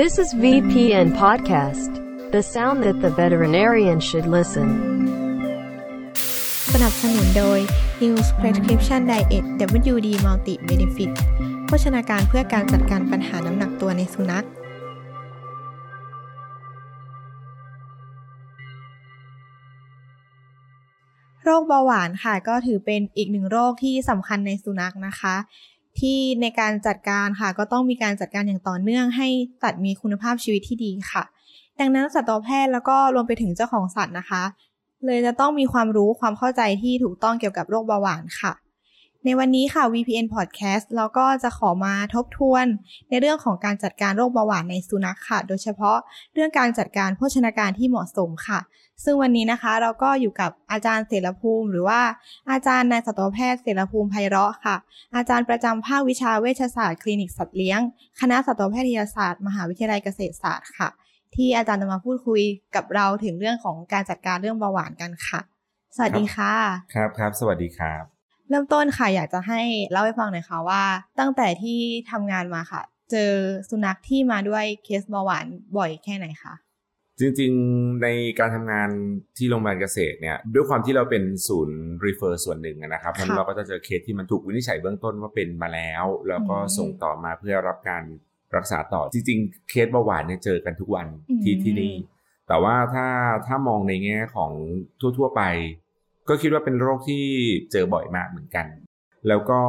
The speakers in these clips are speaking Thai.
This is VPN Podcast, the sound that the veterinarian should listen. สนับสนุนโดย News Prescription Diet WD Multi Benefit โภชนาการเพื่อการจัดการปัญหาน้ำหนักตัวในสุนัข โรคเบาหวานค่ะก็ถือเป็นอีกหนึ่งโรคที่สำคัญในสุนัขนะคะ ที่ในการจัดการค่ะ ก็ต้องมีการจัดการอย่างต่อเนื่อง ให้สัตว์มีคุณภาพชีวิตที่ดีค่ะ ดังนั้นสัตวแพทย์แล้วก็รวมไปถึงเจ้าของสัตว์นะคะ เลยจะต้องมีความรู้ความเข้าใจที่ถูกต้องเกี่ยวกับโรคเบาหวานค่ะ ในวันนี้ค่ะ VPN Podcast เราก็จะขอมาทบทวนในเรื่องของการจัดการโรคเบาหวานในสุนัขค่ะ โดยเฉพาะเรื่องการจัดการโภชนาการที่เหมาะสมค่ะ ซึ่งวันนี้นะคะเราก็อยู่กับอาจารย์เสรภูมิ หรือว่าอาจารย์นายสัตวแพทย์เสรภูมิไพเราะค่ะ อาจารย์ประจำภาควิชาเวชศาสตร์คลินิกสัตว์เลี้ยง คณะสัตวแพทยศาสตร์ มหาวิทยาลัยเกษตรศาสตร์ค่ะ ที่อาจารย์จะมาพูดคุยกับเราถึงเรื่องของการจัดการเรื่องเบาหวานกันค่ะ สวัสดีค่ะ ครับครับ สวัสดีครับ เริ่มต้นค่ะอยากจะให้เล่าให้ฟังหน่อยค่ะว่า ตั้งแต่ที่ทำงานมาค่ะ เจอสุนัขที่มาด้วยเคสเบาหวานบ่อยแค่ไหนคะจริงๆในการทำงานที่โรงพยาบาลเกษตรเนี่ยด้วยความที่เราเป็นศูนย์รีเฟอร์ส่วนหนึ่งนะครับเพราะฉะนั้นเราก็จะเจอเคสที่มันถูกวินิจฉัยเบื้องต้นว่าเป็นมาแล้ว แล้วก็ส่งต่อมาเพื่อรับการรักษาต่อจริงๆ เคสเบาหวานเนี่ยเจอกันทุกวันที่ที่นี่แต่ว่าถ้าถ้ามองในแง่ของทั่ว ๆ ไป ก็คิดว่าเป็นโรคที่เจอบ่อยมากเหมือนกัน แล้วก็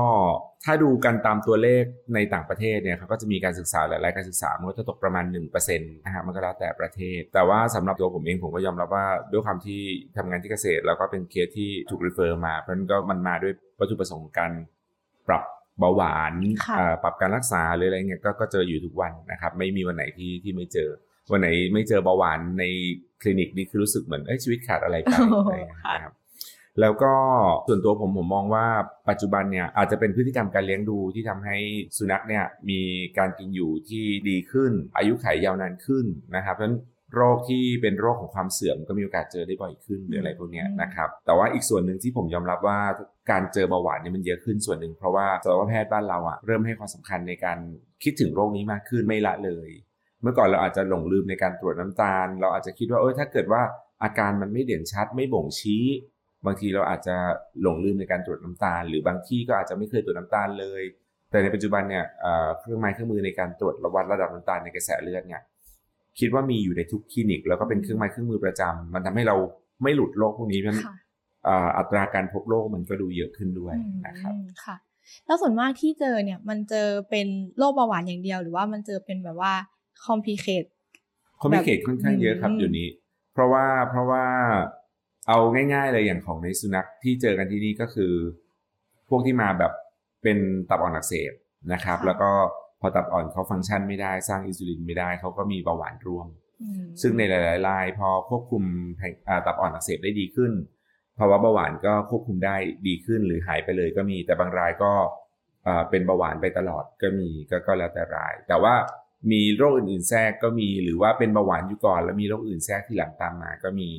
ถ้าดูกันตามตัวเลขในต่างประเทศเนี่ยเขาก็จะมีการศึกษาหลายๆการศึกษามันก็จะตกประมาณ1%นะฮะมันก็แล้วแต่ประเทศ แต่ว่าสำหรับตัวผมเองผมก็ยอมรับว่าด้วยความที่ทำงานที่เกษตร แล้วก็เป็นเคสที่ถูก refer มา เพราะนั้นก็มันมาด้วยวัตถุประสงค์ของการปรับเบาหวานปรับการรักษาหรืออะไรเงี้ยก็เจออยู่ทุกวันนะครับ ไม่มีวันไหนที่ที่ไม่เจอ วันไหนไม่เจอเบาหวานในคลินิกนี่คือรู้สึกเหมือนชีวิตขาดอะไรไปนะครับ แล้วก็ส่วนตัวผมผมมองว่าปัจจุบันเนี่ยอาจจะเป็นพฤติกรรมการเลี้ยงดูที่ทำให้สุนัขเนี่ยมีการกินอยู่ที่ดีขึ้น อายุขัยยาวนานขึ้นนะครับเพราะฉะนั้นโรคที่เป็นโรคของความเสื่อมก็มีโอกาสเจอได้บ่อยขึ้นหรืออะไรพวกนี้นะครับ แต่ว่าอีกส่วนหนึ่งที่ผมยอมรับว่าการเจอเบาหวานเนี่ยมันเยอะขึ้นส่วนหนึ่งเพราะว่าสัตวแพทย์บ้านเราอะเริ่มให้ความสำคัญในการคิดถึงโรคนี้มากขึ้นไม่ละเลย เมื่อก่อนเราอาจจะหลงลืมในการตรวจน้ำตาล เราอาจจะคิดว่าเออถ้าเกิดว่าอาการมันไม่เด่นชัดไม่บ่งชี้ บางทีเราอาจจะหลงลืมในการตรวจน้ำตาล หรือบางที่ก็อาจจะไม่เคยตรวจน้ำตาลเลย แต่ในปัจจุบันเนี่ยเครื่องไม้เครื่องมือในการตรวจวัดระดับน้ำตาลในกระแสเลือดเนี่ยคิดว่ามีอยู่ในทุกคลินิก แล้วก็เป็นเครื่องไม้เครื่องมือประจำมันทำให้เราไม่หลุดโรคพวกนี้เพราะฉะนั้นอัตราการพบโรคมันก็ดูเยอะขึ้นด้วยนะครับค่ะแล้วส่วนมากที่เจอเนี่ยมันเจอเป็นโรคเบาหวานอย่างเดียว หรือว่ามันเจอเป็นแบบว่า complicate complicate ค่อนข้างเยอะครับเดี๋ยวนี้ เพราะว่าเพราะว่า เอาง่าย ๆ เลยอย่างของในสุนัขที่เจอกันที่นี่ก็คือ พวกที่มาแบบเป็นตับอ่อนอักเสบนะครับ แล้วก็พอตับอ่อนเขาฟังก์ชันไม่ได้สร้างอินซูลินไม่ได้เขาก็มีเบาหวานร่วม ซึ่งในหลายๆรายพอควบคุมตับอ่อนอักเสบได้ดีขึ้นภาวะเบาหวานก็ควบคุมได้ดีขึ้นหรือหายไปเลยก็มีแต่บางรายก็เป็นเบาหวานไปตลอดก็มีก็แล้วแต่ราย แต่ว่า มีโรคอื่นๆแทรกก็มีหรือว่าเป็นเบาหวานอยู่ก่อน แล้วมีโรคอื่นแทรกที่หลังตามมาก็มี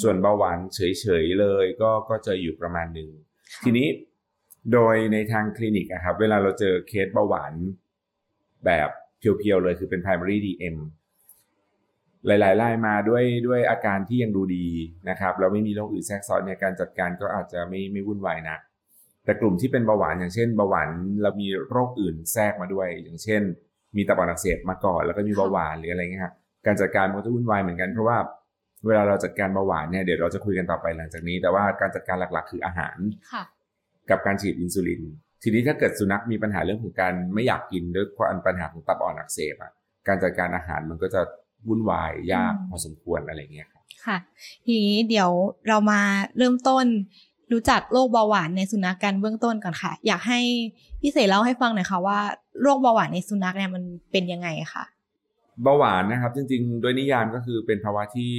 ส่วนเบาหวานเฉยๆเลย ก็ก็จะอยู่ประมาณหนึ่งทีนี้โดยในทางคลินิกครับ เวลาเราเจอเคสเบาหวานแบบเพียวๆเลยคือเป็น primary DM หลายๆรายมาด้วยด้วยอาการที่ยังดูดีนะครับแล้วไม่มีโรคอื่นแทรกซ้อนในการจัดการก็อาจจะไม่ไม่วุ่นวายนะแต่กลุ่มที่เป็นเบาหวานอย่างเช่นเบาหวานเรามีโรคอื่นแทรกมาด้วย อย่างเช่น มีตับอ่อนอักเสบมาก่อน แล้วก็มีเบาหวานหรืออะไรเงี้ยครับการจัดการมันก็จะวุ่นวายเหมือนกันเพราะว่าเวลาเราจัดการเบาหวานเนี่ยเดี๋ยวเราจะคุยกันต่อไปหลังจากนี้ แต่ว่าการจัดการหลักๆ คืออาหารกับการฉีดอินซูลิน ทีนี้ถ้าเกิดสุนัขมีปัญหาเรื่องของการไม่อยากกินด้วยความปัญหาของตับอ่อนอักเสบอะการจัดการอาหารมันก็จะวุ่นวายยากพอสมควรอะไรเงี้ยครับค่ะ ทีนี้เดี๋ยวเรามาเริ่มต้นรู้จักโรคเบาหวานในสุนัขกันเบื้องต้นก่อนค่ะ อยากให้พี่เสเล่าให้ฟังหน่อยค่ะว่า โรคเบาหวานในสุนัขเนี่ยมันเป็นยังไงคะเบาหวานนะครับจริงๆ โดยนิยามก็คือเป็นภาวะที่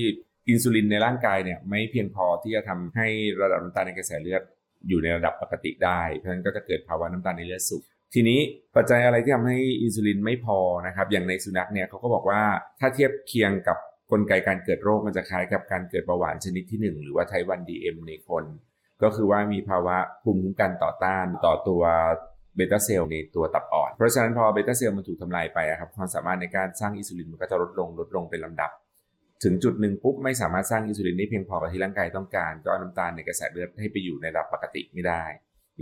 อินซูลินในร่างกายเนี่ยไม่เพียงพอที่จะทำให้ระดับน้ำตาลในกระแสเลือดอยู่ในระดับปกติได้ เพราะฉะนั้นก็จะเกิดภาวะน้ำตาลในเลือดสูงทีนี้ปัจจัยอะไรที่ทำให้อินซูลินไม่พอนะครับอย่างในสุนัขเนี่ยเขาก็บอกว่าถ้าเทียบเคียงกับกลไกการเกิดโรคมันจะคล้ายกับการเกิดเบาหวานชนิดที่ 1 หรือว่า type one DM ในคน ก็คือว่ามีภาวะภูมิคุ้มกันต่อต้านต่อตัว beta cell ในตัวตับอ่อน เพราะฉะนั้นพอ beta cell มันถูกทำลายไปครับความสามารถในการสร้างอินซูลินมันก็จะลดลงลดลงเป็นลำดับ ถึงจุดหนึ่งปุ๊บไม่สามารถสร้างอินซูลินได้เพียงพอกับที่ร่างกายต้องการ ก็เอาน้ำตาลในกระแสเลือดให้ไปอยู่ในระดับปกติไม่ได้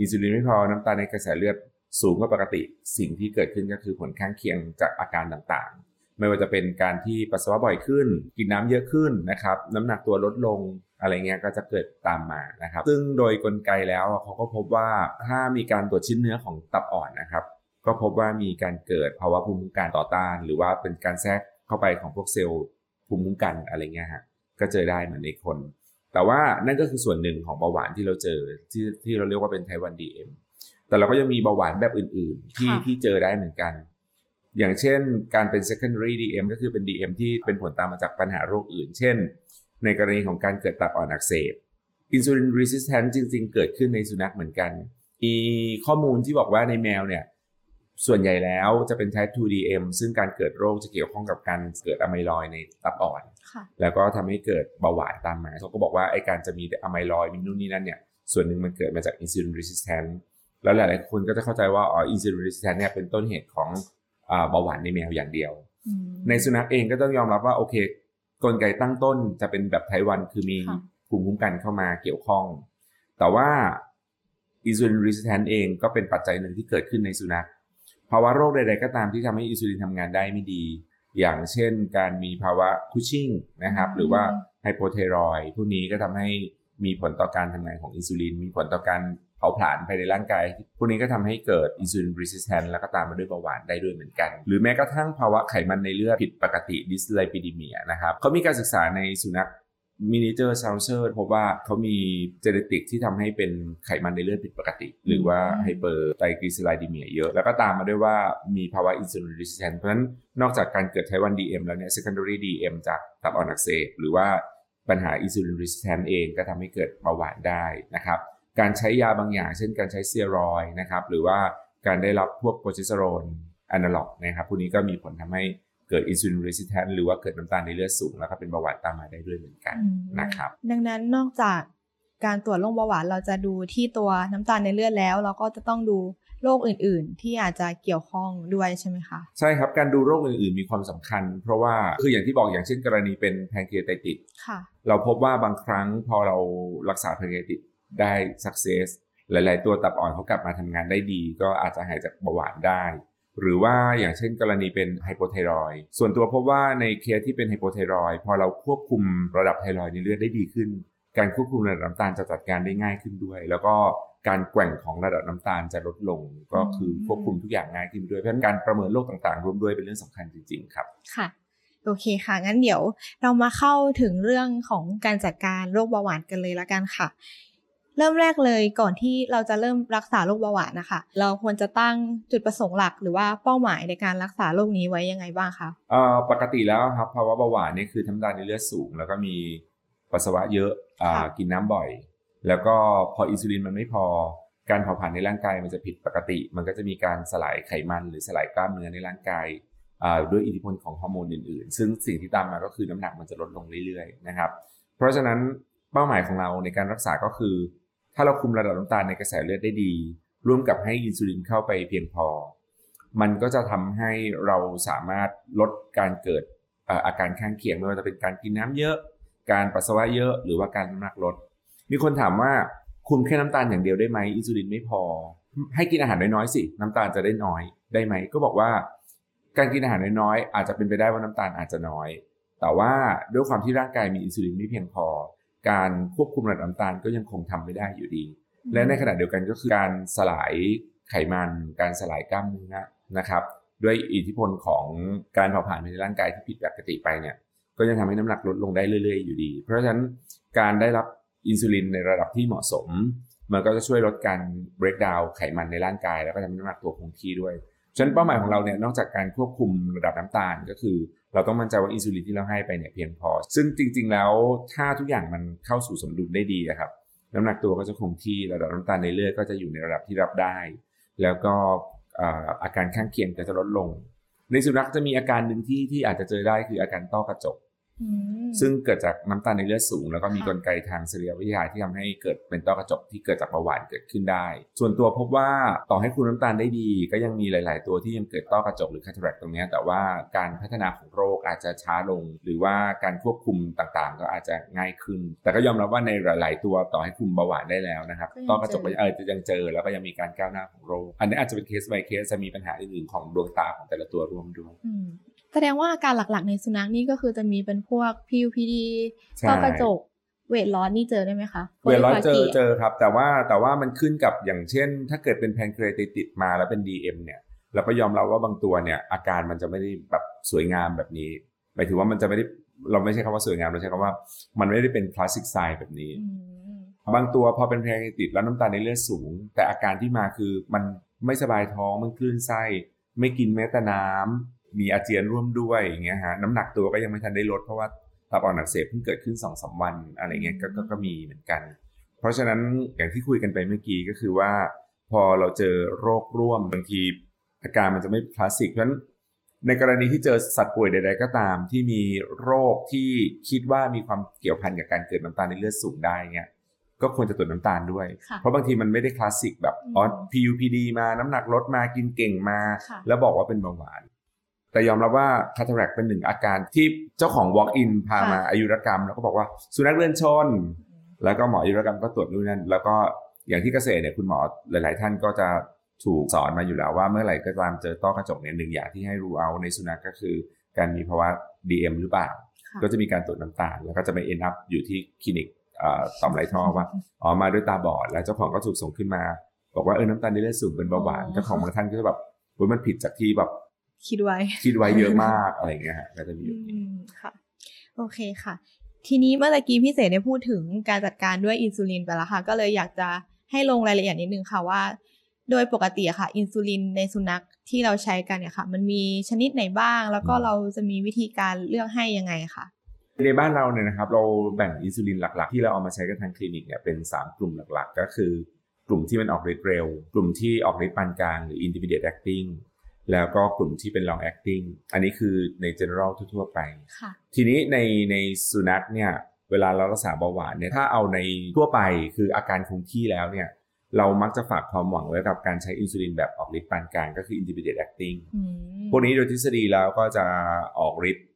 อินซูลินไม่พอน้ำตาลในกระแสเลือดสูงกว่าปกติ สิ่งที่เกิดขึ้นก็คือผลข้างเคียงจากอาการต่างๆ ไม่ว่าจะเป็นการที่ปัสสาวะบ่อยขึ้น กินน้ำเยอะขึ้นนะครับ น้ำหนักตัวลดลง อะไรเงี้ยก็จะเกิดตามมานะครับ ซึ่งโดยกลไกแล้วเขาก็พบว่าถ้ามีการตรวจชิ้นเนื้อของตับอ่อนนะครับ ก็พบว่ามีการเกิดภาวะภูมิคุ้มกันต่อต้าน หรือว่าเป็นการแทรกเข้าไปของพวกเซลล์ภูมิคุ้มกันอะไรเงี้ยฮะก็เจอได้เหมือนในคน แต่ว่านั่นก็คือส่วนหนึ่งของเบาหวานที่เราเจอที่ที่เราเรียกว่าเป็นไทวันดีเอ็มแต่เราก็ยังมีเบาหวานแบบอื่น ๆ ที่ค่ะที่เจอได้เหมือนกัน อย่างเช่นการเป็น secondary DM ก็คือเป็น DM ที่เป็นผลตามมาจากปัญหาโรคอื่น เช่น ในกรณีของการเกิดตับอ่อนอักเสบอินซูลิน resistant จริง ๆ เกิดขึ้นในสุนัขเหมือนกัน มีข้อมูลที่บอกว่าในแมวเนี่ยส่วนใหญ่แล้วจะเป็น type 2 DM ซึ่งการเกิดโรคจะเกี่ยวข้องกับการเกิดอะไมลอยด์ในตับอ่อนค่ะแล้วก็ทำให้เกิดเบาหวอะตามมาเขาก็บอกว่าไอ้การจะมีอะไมลอยด์มีนู่นนี่นั่นเนี่ย ส่วนหนึ่งมันเกิดมาจากอินซูลิน resistant แล้วหลาย ๆ คนก็จะเข้าใจว่าอ๋ออินซูลิน resistant เนี่ยเป็นต้นเหตุของอ่าเบาหวานในแมวอย่างเดียวอืมในสุนัขเองก็ต้องยอมรับว่าโอเค กลไกตั้งต้นจะเป็นแบบ type one คือมีค่ะภูมิคุ้มกันเข้ามาเกี่ยวข้อง แต่ว่าอินซูลิน resistance เองก็เป็นปัจจัยหนึ่งที่เกิดขึ้นในสุนัขภาวะโรคใดๆก็ตามที่ทำให้อินซูลินทำงานได้ไม่ดี อย่างเช่น การมีภาวะ Cushing นะครับ หรือว่า hypothyroid พวกนี้ก็ทำให้มีผลต่อการทำงานของอินซูลิน มีผลต่อการเผาผลาญภายในร่างกาย พวกนี้ก็ทำให้เกิดอินซูลิน resistance แล้วก็ตามมาด้วยเบาหวานได้ด้วยเหมือนกัน หรือแม้กระทั่งภาวะไขมันในเลือดผิดปกติ dyslipidemia นะครับเขามีการศึกษาในสุนัข miniature schnauzer พบว่าเขามี genetic ที่ทำให้เป็นไขมันในเลือดผิดปกติ หรือว่า hypertriglyceridemia เยอะ แล้วก็ตามมาด้วยว่ามีภาวะอินซูลิน resistance เพราะฉะนั้นนอกจากการเกิดไทวัน DM แล้วเนี่ย secondary DM จากตับอ่อนอักเสบหรือว่าปัญหาอินซูลิน resistance เองก็ทำให้เกิดเบาหวานได้นะครับ การใช้ยาบางอย่าง เช่นการใช้สเตียรอยด์นะครับหรือว่าการได้รับพวก progesterone analog นะครับพวกนี้ก็มีผลทำให้เกิดอินซูลิน resistance หรือว่าเกิดน้ำตาลในเลือดสูง แล้วก็เป็นเบาหวานตามมาได้ด้วยเหมือนกันอืมนะครับ ดังนั้นนอกจากการตรวจโรคเบาหวานเราจะดูที่ตัวน้ำตาลในเลือดแล้ว เราก็จะต้องดูโรคอื่น ๆ ที่อาจจะเกี่ยวข้องด้วยใช่ไหมคะใช่ครับการดูโรคอื่น ๆ มีความสำคัญ เพราะว่าคืออย่างที่บอกอย่างเช่นกรณีเป็น pancreatitis ค่ะเราพบว่าบางครั้งพอเรารักษา pancreatitis ได้ success หลาย ๆ ตัวตับอ่อนเขากลับมาทำงานได้ดี ก็อาจจะหายจากเบาหวานได้ หรือว่าอย่างเช่นกรณีเป็น hypothyroid ส่วนตัวพบว่าในเคสที่เป็น hypothyroid พอเราควบคุมระดับไทรอยด์ในเลือดได้ดีขึ้น การควบคุมระดับน้ำตาลจะจัดการได้ง่ายขึ้นด้วย แล้วก็การแกว่งของระดับน้ำตาลจะลดลง ก็คือควบคุมทุกอย่างง่ายขึ้นด้วยเพราะฉะนั้นการประเมินโรคต่างๆร่วมด้วยเป็นเรื่องสำคัญจริง ๆ ครับค่ะโอเคค่ะ งั้นเดี๋ยวเรามาเข้าถึงเรื่องของการจัดการโรคเบาหวานกันเลยละกันค่ะ เริ่มแรกเลยก่อนที่เราจะเริ่มรักษาโรคเบาหวานนะคะ เราควรจะตั้งจุดประสงค์หลักหรือว่าเป้าหมายในการรักษาโรคนี้ไว้ยังไงบ้างคะเอ่อปกติแล้วครับภาวะเบาหวานเนี่ยคือน้ำตาลในเลือดสูง แล้วก็มีปัสสาวะเยอะอ่าค่ะกินน้ำบ่อย แล้วก็พออินซูลินมันไม่พอการเผาผลาญในร่างกายมันจะผิดปกติ มันก็จะมีการสลายไขมัน หรือสลายกล้ามเนื้อในร่างกายอ่าด้วยอิทธิพลของฮอร์โมนอื่นๆ ซึ่งสิ่งที่ตามมาก็คือน้ำหนักมันจะลดลงเรื่อยๆนะครับ เพราะฉะนั้นเป้าหมายของเราในการรักษาก็คือ ถ้าเราคุมระดับน้ำตาลในกระแสเลือดได้ดี ร่วมกับให้อินซูลินเข้าไปเพียงพอ มันก็จะทำให้เราสามารถลดการเกิดเอ่ออาการข้างเคียงไม่ว่าจะเป็นการกินน้ำเยอะ การปัสสาวะเยอะหรือว่าการน้ำหนักลด มีคนถามว่าคุมแค่น้ำตาลอย่างเดียวได้ไหมอินซูลินไม่พอ ให้กินอาหารน้อยๆสิ น้ำตาลจะได้น้อยได้ไหม ก็บอกว่า การกินอาหารน้อยๆอาจจะเป็นไปได้ว่าน้ำตาลอาจจะน้อย แต่ว่าด้วยความที่ร่างกายมีอินซูลินไม่เพียงพอ การควบคุมระดับน้ำตาลก็ยังคงทำไม่ได้อยู่ดี และในขณะเดียวกันก็คือการสลายไขมัน การสลายกล้ามเนื้อนะครับ ด้วยอิทธิพลของการเผาผลาญในร่างกายที่ผิดปกติไปเนี่ย ก็ยังทำให้น้ำหนักลดลงได้เรื่อย ๆ อยู่ดี เพราะฉะนั้นการได้รับอินซูลินในระดับที่เหมาะสม มันก็จะช่วยลดการ break down ไขมันในร่างกาย แล้วก็ทำให้น้ำหนักตัวคงที่ด้วยฉะนั้นเป้าหมายของเราเนี่ยนอกจากการควบคุมระดับน้ำตาลก็คือ เราต้องมั่นใจว่าอินซูลินที่เราให้ไปเนี่ยเพียงพอ ซึ่งจริง ๆ แล้วถ้าทุกอย่างมันเข้าสู่สมดุลได้ดีนะครับ น้ำหนักตัวก็จะคงที่ระดับน้ำตาลในเลือดก็จะอยู่ในระดับที่รับได้ แล้วก็อาการข้างเคียงก็จะลดลง ในสุนัขจะมีอาการหนึ่งที่ที่อาจจะเจอได้คืออาการต้อกระจก ซึ่งเกิดจากน้ำตาลในเลือดสูง แล้วก็มีค่ะกลไกทางเซลล์วิทยาที่ทำให้เกิดเป็นต้อกระจกที่เกิดจากเบาหวานเกิดขึ้นได้ ส่วนตัวพบว่าต่อให้คุมน้ำตาลได้ดี ก็ยังมีหลาย ๆ ตัวที่ยังเกิดต้อกระจกหรือคาทาแรกตรงเนี้ยแต่ว่าการพัฒนาของโรคอาจจะช้าลง หรือว่าการควบคุมต่าง ๆ ก็อาจจะง่ายขึ้น แต่ก็ยอมรับว่าในหลาย ๆ ตัวต่อให้คุมเบาหวานได้แล้วนะครับก็ยังต้อกระจกเจอเออจะยังเจอแล้วก็ยังมีการก้าวหน้าของโรค อันนี้อาจจะเป็นเคส by เคสจะมีปัญหาอื่น ๆ ของดวงตาของแต่ละตัวร่วมด้วยอืม แสดงว่าอาการหลักๆ ในสุนัขนี่ก็คือจะมีเป็นพวก PUPD ใช่ต้อกระจก weight loss นี่เจอได้ไหมคะเวลาเจอ Polyphagia เจอครับ แต่ว่าแต่ว่ามันขึ้นกับอย่างเช่น ถ้าเกิดเป็นแพนเครติติดมาแล้วเป็น DM เนี่ยเราก็ยอมรับว่าบางตัวเนี่ย อาการมันจะไม่ได้แบบสวยงามแบบนี้หมายถึงว่ามันจะไม่ได้เราไม่ใช่คำว่าสวยงามเราใช้คำว่า มันไม่ได้เป็น classic sign แบบนี้อืมบางตัวพอเป็น pancreatitis แล้วน้ำตาลในเลือดสูง แต่อาการที่มาคือมันไม่สบายท้องมันคลื่นไส้ไม่กินแม้แต่น้ำ มีอาเจียนร่วมด้วยอย่างเงี้ยฮะน้ำหนักตัวก็ยังไม่ทันได้ลดเพราะว่าตับอ่อนอักเสบเพิ่งเกิดขึ้นสองสามวันอะไรเงี้ยก็ก็ก็มีเหมือนกัน เพราะฉะนั้นอย่างที่คุยกันไปเมื่อกี้ก็คือว่า พอเราเจอโรคร่วมบางทีอาการมันจะไม่คลาสสิกเพราะฉะนั้นในกรณีที่เจอสัตว์ป่วยใด ๆ ก็ตาม ที่มีโรคที่คิดว่ามีความเกี่ยวพันกับการเกิดน้ำตาลในเลือดสูงได้เงี้ยก็ควรจะตรวจน้ำตาลด้วยค่ะเพราะบางทีมันไม่ได้คลาสสิกแบบอืมอ๋อ PUPD มาน้ำหนักลดมากินเก่งมาค่ะแล้วบอกว่าเป็นเบาหวาน แต่ยอมรับว่าคาทาแรกเป็นหนึ่งอาการที่เจ้าของ walk in พามาอายุรกรรม แล้วก็บอกว่าสุนัขเลื่อนชน แล้วก็หมออายุรกรรมก็ตรวจนู่นนั่นแล้วก็อย่างที่เกษตรเนี่ยคุณหมอหลาย ๆ ท่านก็จะถูกสอนมาอยู่แล้วว่าเมื่อไหร่ก็ตามเจอต้อกระจกเนี่ยหนึ่งอย่างที่ให้รู้เอาในสุนัขก็คือ การมีภาวะ DM หรือเปล่าค่ะก็จะมีการตรวจน้ำตาลแล้วก็จะไปเอ็นอัพอยู่ที่คลินิกเอ่อต่อมไรท่อว่าอ๋อมาด้วยตาบอด แล้วเจ้าของก็ถูกส่งขึ้นมา บอกว่าเออน้ำตาลในเลือดสูงเป็นเบาหวานอ๋อเจ้าของบางท่านก็จะแบบโอ้ยมันผิดจากที่แบบ คิดไว้ คิดไว้เยอะมากอะไรอย่างเงี้ยฮะก็จะมีอยู่อืมค่ะ โอเคค่ะ ทีนี้เมื่อตะกี้พี่เสได้พูดถึงการจัดการด้วยอินซูลินไปแล้วค่ะ ก็เลยอยากจะให้ลงรายละเอียดนิดนึงค่ะว่า โดยปกติอะค่ะ อินซูลินในสุนัขที่เราใช้กันเนี่ยค่ะ มันมีชนิดไหนบ้าง แล้วก็เราจะมีวิธีการเลือกให้ยังไงค่ะในบ้านเราเนี่ยนะครับเราแบ่งอินซูลินหลัก ๆ ที่เราเอามาใช้กันทางคลินิกเนี่ยเป็น 3 กลุ่มหลักๆ ก็คือกลุ่มที่มันออกฤทธิ์เร็ว กลุ่มที่ออกฤทธิ์ปานกลางหรือ intermediate acting แล้วก็กลุ่มที่เป็น long acting อันนี้คือใน general ทั่วๆไปค่ะทีนี้ในในสุนัขเนี่ยเวลาเรารักษาเบาหวานเนี่ยถ้าเอาในทั่วไปคืออาการคงที่แล้วเนี่ยเรามักจะฝากความหวังไว้กับการใช้อินซูลินแบบออกฤทธิ์ปานกลางก็คือ intermediate acting อืมพวกนี้โดยทฤษฎีแล้วก็จะออกฤทธิ์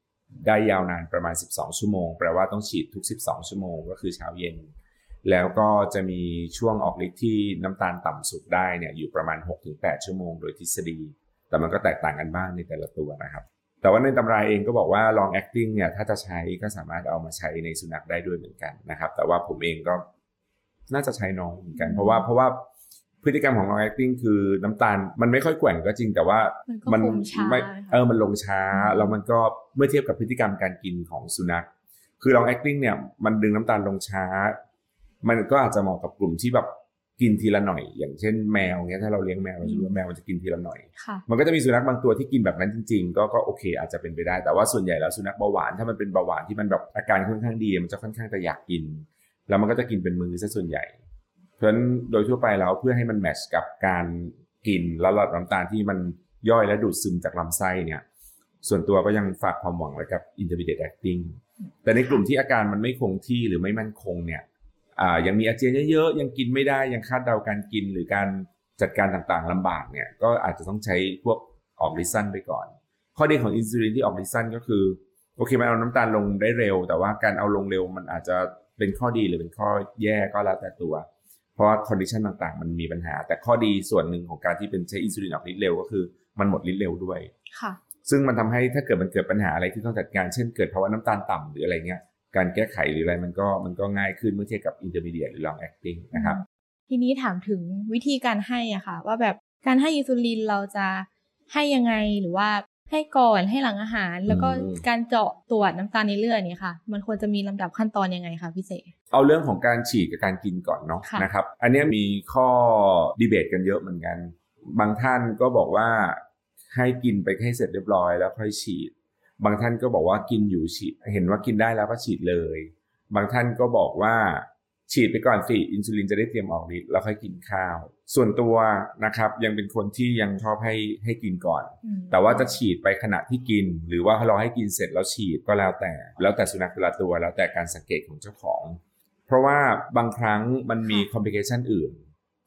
ได้ยาวนานประมาณ 12 ชั่วโมง แปลว่าต้องฉีดทุก 12 ชั่วโมง ก็คือเช้าเย็น แล้วก็จะมีช่วงออกฤทธิ์ที่น้ำตาลต่ำสุดได้เนี่ยอยู่ประมาณ 6-8 ชั่วโมง โดยทฤษฎี แต่มันก็แตกต่างกันบ้างในแต่ละตัวนะครับ แต่ว่าในตำราเองก็บอกว่า long acting เนี่ยถ้าจะใช้ก็สามารถเอามาใช้ในสุนัขได้ด้วยเหมือนกันนะครับ แต่ว่าผมเองก็น่าจะใช้น้อยเหมือนกัน เพราะว่าเพราะว่าพฤติกรรมของ long acting คือน้ำตาลมันไม่ค่อยแกว่งก็จริงแต่ว่ามันก็คงช้าไม่ค่ะเออมันลงช้าแล้วมันก็เมื่อเทียบกับพฤติกรรมการกินของสุนัข คือ long acting เนี่ยมันดึงน้ำตาลลงช้า มันก็อาจจะเหมาะกับกลุ่มที่แบบ กินทีละหน่อย อย่างเช่นแมวเงี้ยถ้าเราเลี้ยงแมวเราจะรู้ว่าแมวมันจะกินทีละหน่อยค่ะมันก็จะมีสุนัขบางตัวที่กินแบบนั้นจริง ๆ ก็ก็โอเค อาจจะเป็นไปได้แต่ว่าส่วนใหญ่แล้วสุนัขเบาหวานถ้ามันเป็นเบาหวานที่มันแบบอาการค่อนข้างดีมันจะค่อนข้างจะอยากกิน แล้วมันก็จะกินเป็นมือซะส่วนใหญ่ เพราะฉะนั้นโดยทั่วไปแล้วเพื่อให้มันแมทช์กับการกินแล้วระดับน้ำตาลที่มันย่อยและดูดซึมจากลำไส้เนี่ยส่วนตัวก็ยังฝากความหวังไว้กับ intermediate acting แต่ในกลุ่มที่อาการมันไม่คงที่หรือไม่มั่นคงเนี่ย อ่ายังมีอาเจียนเยอะๆยังกินไม่ได้ยังคาดเดาการกินหรือการจัดการต่างๆลำบากเนี่ยก็อาจจะต้องใช้พวกออกลิซันไปก่อน ข้อดีของอินซูลินที่ออกลิซันก็คือโอเคมันเอาน้ำตาลลงได้เร็ว แต่ว่าการเอาลงเร็วมันอาจจะเป็นข้อดีหรือเป็นข้อแย่ก็แล้วแต่ตัว เพราะว่า condition ต่างๆ มันมีปัญหา แต่ข้อดีส่วนหนึ่งของการที่เป็นใช้อินซูลินออกฤทธิ์เร็วก็คือมันหมดฤทธิ์เร็วด้วยค่ะซึ่งมันทำให้ถ้าเกิดมันเกิดปัญหาอะไรที่ต้องจัดการเช่นเกิดภาวะน้ำตาลต่ำหรืออะไรเงี้ย การแก้ไขหรืออะไรมันก็มันก็ง่ายขึ้นเมื่อเทียบกับ intermediate หรือ long acting นะครับ ทีนี้ถามถึงวิธีการให้อะค่ะ ว่าแบบการให้อินซูลินเราจะให้ยังไงหรือว่าให้ก่อนให้หลังอาหาร แล้วก็อืมการเจาะตรวจน้ำตาลในเลือดเนี่ยค่ะ มันควรจะมีลำดับขั้นตอนยังไงคะพี่เสเอาเรื่องของการฉีดกับการกินก่อนเนาะค่ะนะครับ อันเนี้ยมีข้อดีเบตกันเยอะเหมือนกัน บางท่านก็บอกว่าให้กินไปให้เสร็จเรียบร้อยแล้วค่อยฉีด บางท่านก็บอกว่ากินอยู่ฉีดเห็นว่ากินได้แล้วก็ฉีดเลย บางท่านก็บอกว่าฉีดไปก่อนสิอินซูลินจะได้เตรียมออกฤทธิ์แล้วค่อยกินข้าว ส่วนตัวนะครับยังเป็นคนที่ยังชอบให้ให้กินก่อนอืมแต่ว่าจะฉีดไปขณะที่กิน หรือว่าเราให้กินเสร็จแล้วฉีดก็แล้วแต่ แล้วแต่สุนัขแต่ละตัวแล้วแต่การสังเกตของเจ้าของ เพราะว่าบางครั้งมันมีคอมพลิเคชันอื่น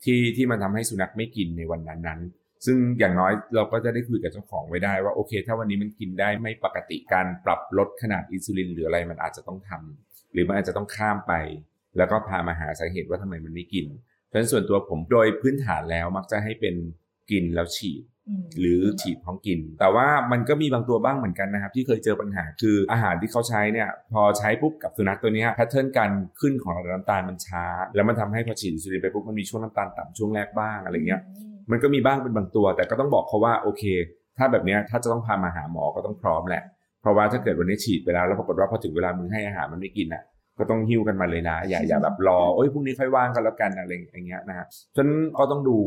ที่ที่มันทำให้สุนัขไม่กินในวันนั้นนั้นๆ ซึ่งอย่างน้อยเราก็จะได้คุยกับเจ้าของไว้ได้ว่าโอเค ถ้าวันนี้มันกินได้ไม่ปกติการปรับลดขนาดอินซูลินหรืออะไรมันอาจจะต้องทำหรือมันอาจจะต้องข้ามไป แล้วก็พามาหาสาเหตุว่าทำไมมันไม่กินเพราะฉะนั้นส่วนตัวผมโดยพื้นฐานแล้วมักจะให้เป็นกินแล้วฉีดหรือฉีดพร้อมกิน แต่ว่ามันก็มีบางตัวบ้างเหมือนกันนะครับ ที่เคยเจอปัญหาคืออาหารที่เขาใช้เนี่ย พอใช้ปุ๊บกับสุนัขตัวนี้แพทเทิร์นการขึ้นของระดับน้ำตาลมันช้า แล้วมันทำให้พอฉีดอินซูลินไปปุ๊บมันมีช่วงน้ำตาลต่ำช่วงแรกบ้างอะไรเงี้ย มันก็มีบ้างเป็นบางตัว แต่ก็ต้องบอกเขาว่าโอเค ถ้าแบบเนี้ยถ้าจะต้องพามาหาหมอก็ต้องพร้อมแหละ เพราะว่าถ้าเกิดวันนี้ฉีดไปแล้วแล้วปรากฏว่าพอถึงเวลามื้อให้อาหารมันไม่กินอะ ก็ต้องหิ้วกันมาเลยนะ อย่าอย่าแบบรอโอ้ยพรุ่งนี้ค่อยว่างกันแล้วกันอะไรอย่างเงี้ยนะฮะฉะนั้นก็ต้องดู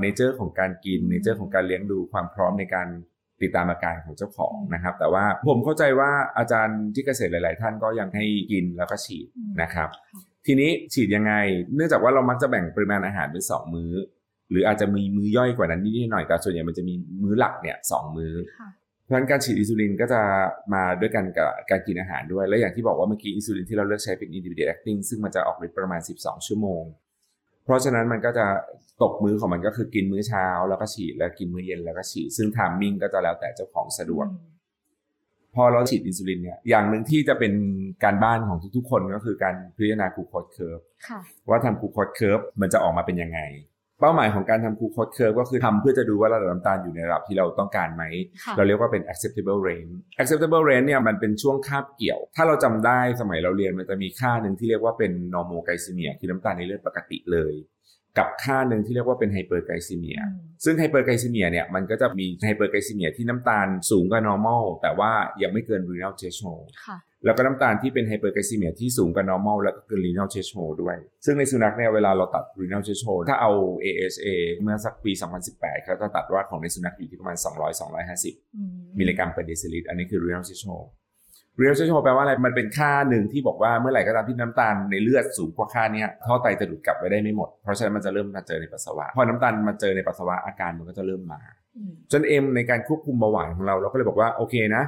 nature ของการกิน nature ของการเลี้ยงดูความพร้อมในการติดตามอาการของเจ้าของนะครับ แต่ว่าผมเข้าใจว่าอาจารย์ที่เกษตรหลาย ๆ ท่านก็ยังให้กินแล้วก็ฉีดนะครับ ทีนี้ฉีดยังไง เนื่องจากว่าเรามักจะแบ่งปริมาณอาหารเป็นสองมื้อ หรืออาจจะมีมื้อย่อยกว่านั้นนิดๆหน่อยๆแต่ส่วนใหญ่มันจะมีมื้อหลักเนี่ยสองมื้อค่ะเพราะฉะนั้นการฉีดอินซูลินก็จะมาด้วยกันกับการกินอาหารด้วย และอย่างที่บอกว่าเมื่อกี้อินซูลินที่เราเลือกใช้เป็น intermediate acting ซึ่งมันจะออกฤทธิ์ประมาณ 12 ชั่วโมง เพราะฉะนั้นมันก็จะตกมื้อของมันก็คือกินมื้อเช้า แล้วก็ฉีดแล้วกินมื้อเย็นแล้วก็ฉีด ซึ่ง timing ก็จะแล้วแต่เจ้าของสะดวก พอเราฉีดอินซูลินเนี่ยอย่างหนึ่งที่จะเป็นการบ้านของทุกๆ คนก็คือการพิจารณากูโคดเคิร์ฟค่ะว่าทำกูโคดเคิร์ฟมันจะออกมาเป็นยังไง เป้าหมายของการทำกูโคดเคิร์ฟก็คือทำเพื่อจะดูว่าระดับน้ำตาลอยู่ในระดับที่เราต้องการไหมค่ะเราเรียกว่าเป็น acceptable range acceptable range เนี่ยมันเป็นช่วงคาบเกี่ยว ถ้าเราจำได้สมัยเราเรียนมันจะมีค่าหนึ่งที่เรียกว่าเป็น normoglycemia คือน้ำตาลในเลือดปกติเลย กับค่าหนึ่งที่เรียกว่าเป็น hyperglycemia อืมซึ่ง hyperglycemia เนี่ยมันก็จะมี hyperglycemia ที่น้ำตาลสูงกว่า normal แต่ว่ายังไม่เกิน renal threshold ค่ะ แล้วก็น้ำตาลที่เป็น hyperglycemia ที่สูงกว่า normal แล้วก็เกิน renal threshold ด้วย ซึ่งในสุนัขเนี่ยเวลาเราตัด renal threshold ถ้าเอา AHA เมื่อสักปี 2018เขาจะตัดว่าของในสุนัขอยู่ที่ประมาณ 200-250อืมมิลลิกรัม per deciliter อันนี้คือ renal threshold renal threshold แปลว่าอะไร มันเป็นค่าหนึ่งที่บอกว่าเมื่อไหร่ก็ตามที่น้ำตาลในเลือดสูงกว่าค่าเนี้ยท่อไตจะดูดกลับไว้ได้ไม่หมด เพราะฉะนั้นมันจะเริ่มมาเจอในปัสสาวะ พอน้ำตาลมาเจอในปัสสาวะอาการมันก็จะเริ่มมาอืมจนเอ็มในการควบคุมเบาหวานของเราเราก็เลยบอกว่าโอเคนะ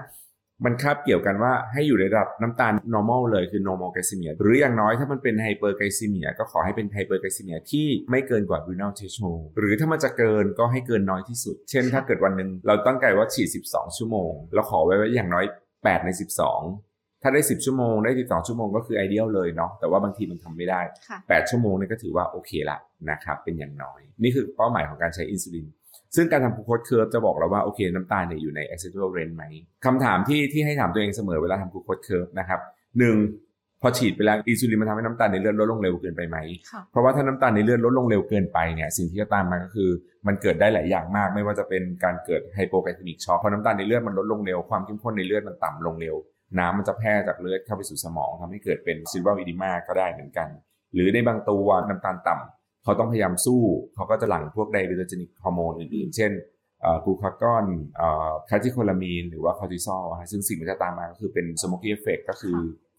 มันคาบเกี่ยวกันว่าให้อยู่ในระดับน้ำตาล normal เลยคือ normal glycemia หรืออย่างน้อยถ้ามันเป็น hyperglycemia ก็ขอให้เป็น hyperglycemia ที่ไม่เกินกว่า renal threshold หรือถ้ามันจะเกินก็ให้เกินน้อยที่สุด เช่น ถ้าเกิดวันหนึ่งเราตั้งใจว่าฉีด 12 ชั่วโมง เราขอไว้ว่าอย่างน้อย 8 ใน 12ถ้าได้ 10 ชั่วโมง ได้ 12 ชั่วโมงก็คือ ideal เลยเนาะแต่ว่าบางทีมันทำไม่ได้ค่ะ8ชั่วโมงนี่ก็ถือว่าโอเคละนะครับเป็นอย่างน้อย นี่คือเป้าหมายของการใช้อินซูลิน ซึ่งการทำ glucose curve จะบอกเราว่าโอเคน้ำตาลเนี่ยอยู่ใน acceptable range ไหมคำถามที่ที่ให้ถามตัวเองเสมอเวลาทำ glucose curve นะครับหนึ่งพอฉีดไปแล้วอินซูลินมันทำให้น้ำตาลในเลือดลดลงเร็วเกินไปไหมค่ะเพราะว่าถ้าน้ำตาลในเลือดลดลงเร็วเกินไปเนี่ยสิ่งที่จะตามมาก็คือ มันเกิดได้หลายอย่างมาก ไม่ว่าจะเป็นการเกิด hypoglycemic shock เพราะน้ำตาลในเลือดมันลดลงเร็วความเข้มข้นในเลือดมันต่ำลงเร็ว น้ำมันจะแพร่จากเลือดเข้าไปสู่สมองทำให้เกิดเป็น cerebral edema ก็ได้เหมือนกัน หรือในบางตัวน้ำตาลต่ำ เขาต้องพยายามสู้เขาก็จะหลั่งพวก diabetogenic hormone อื่นๆ เช่น glucagon catecholamine หรือว่าคอร์ติซอลอะฮะซึ่งสิ่งที่จะตามมาก็คือเป็น Somogyi effect ก็คือ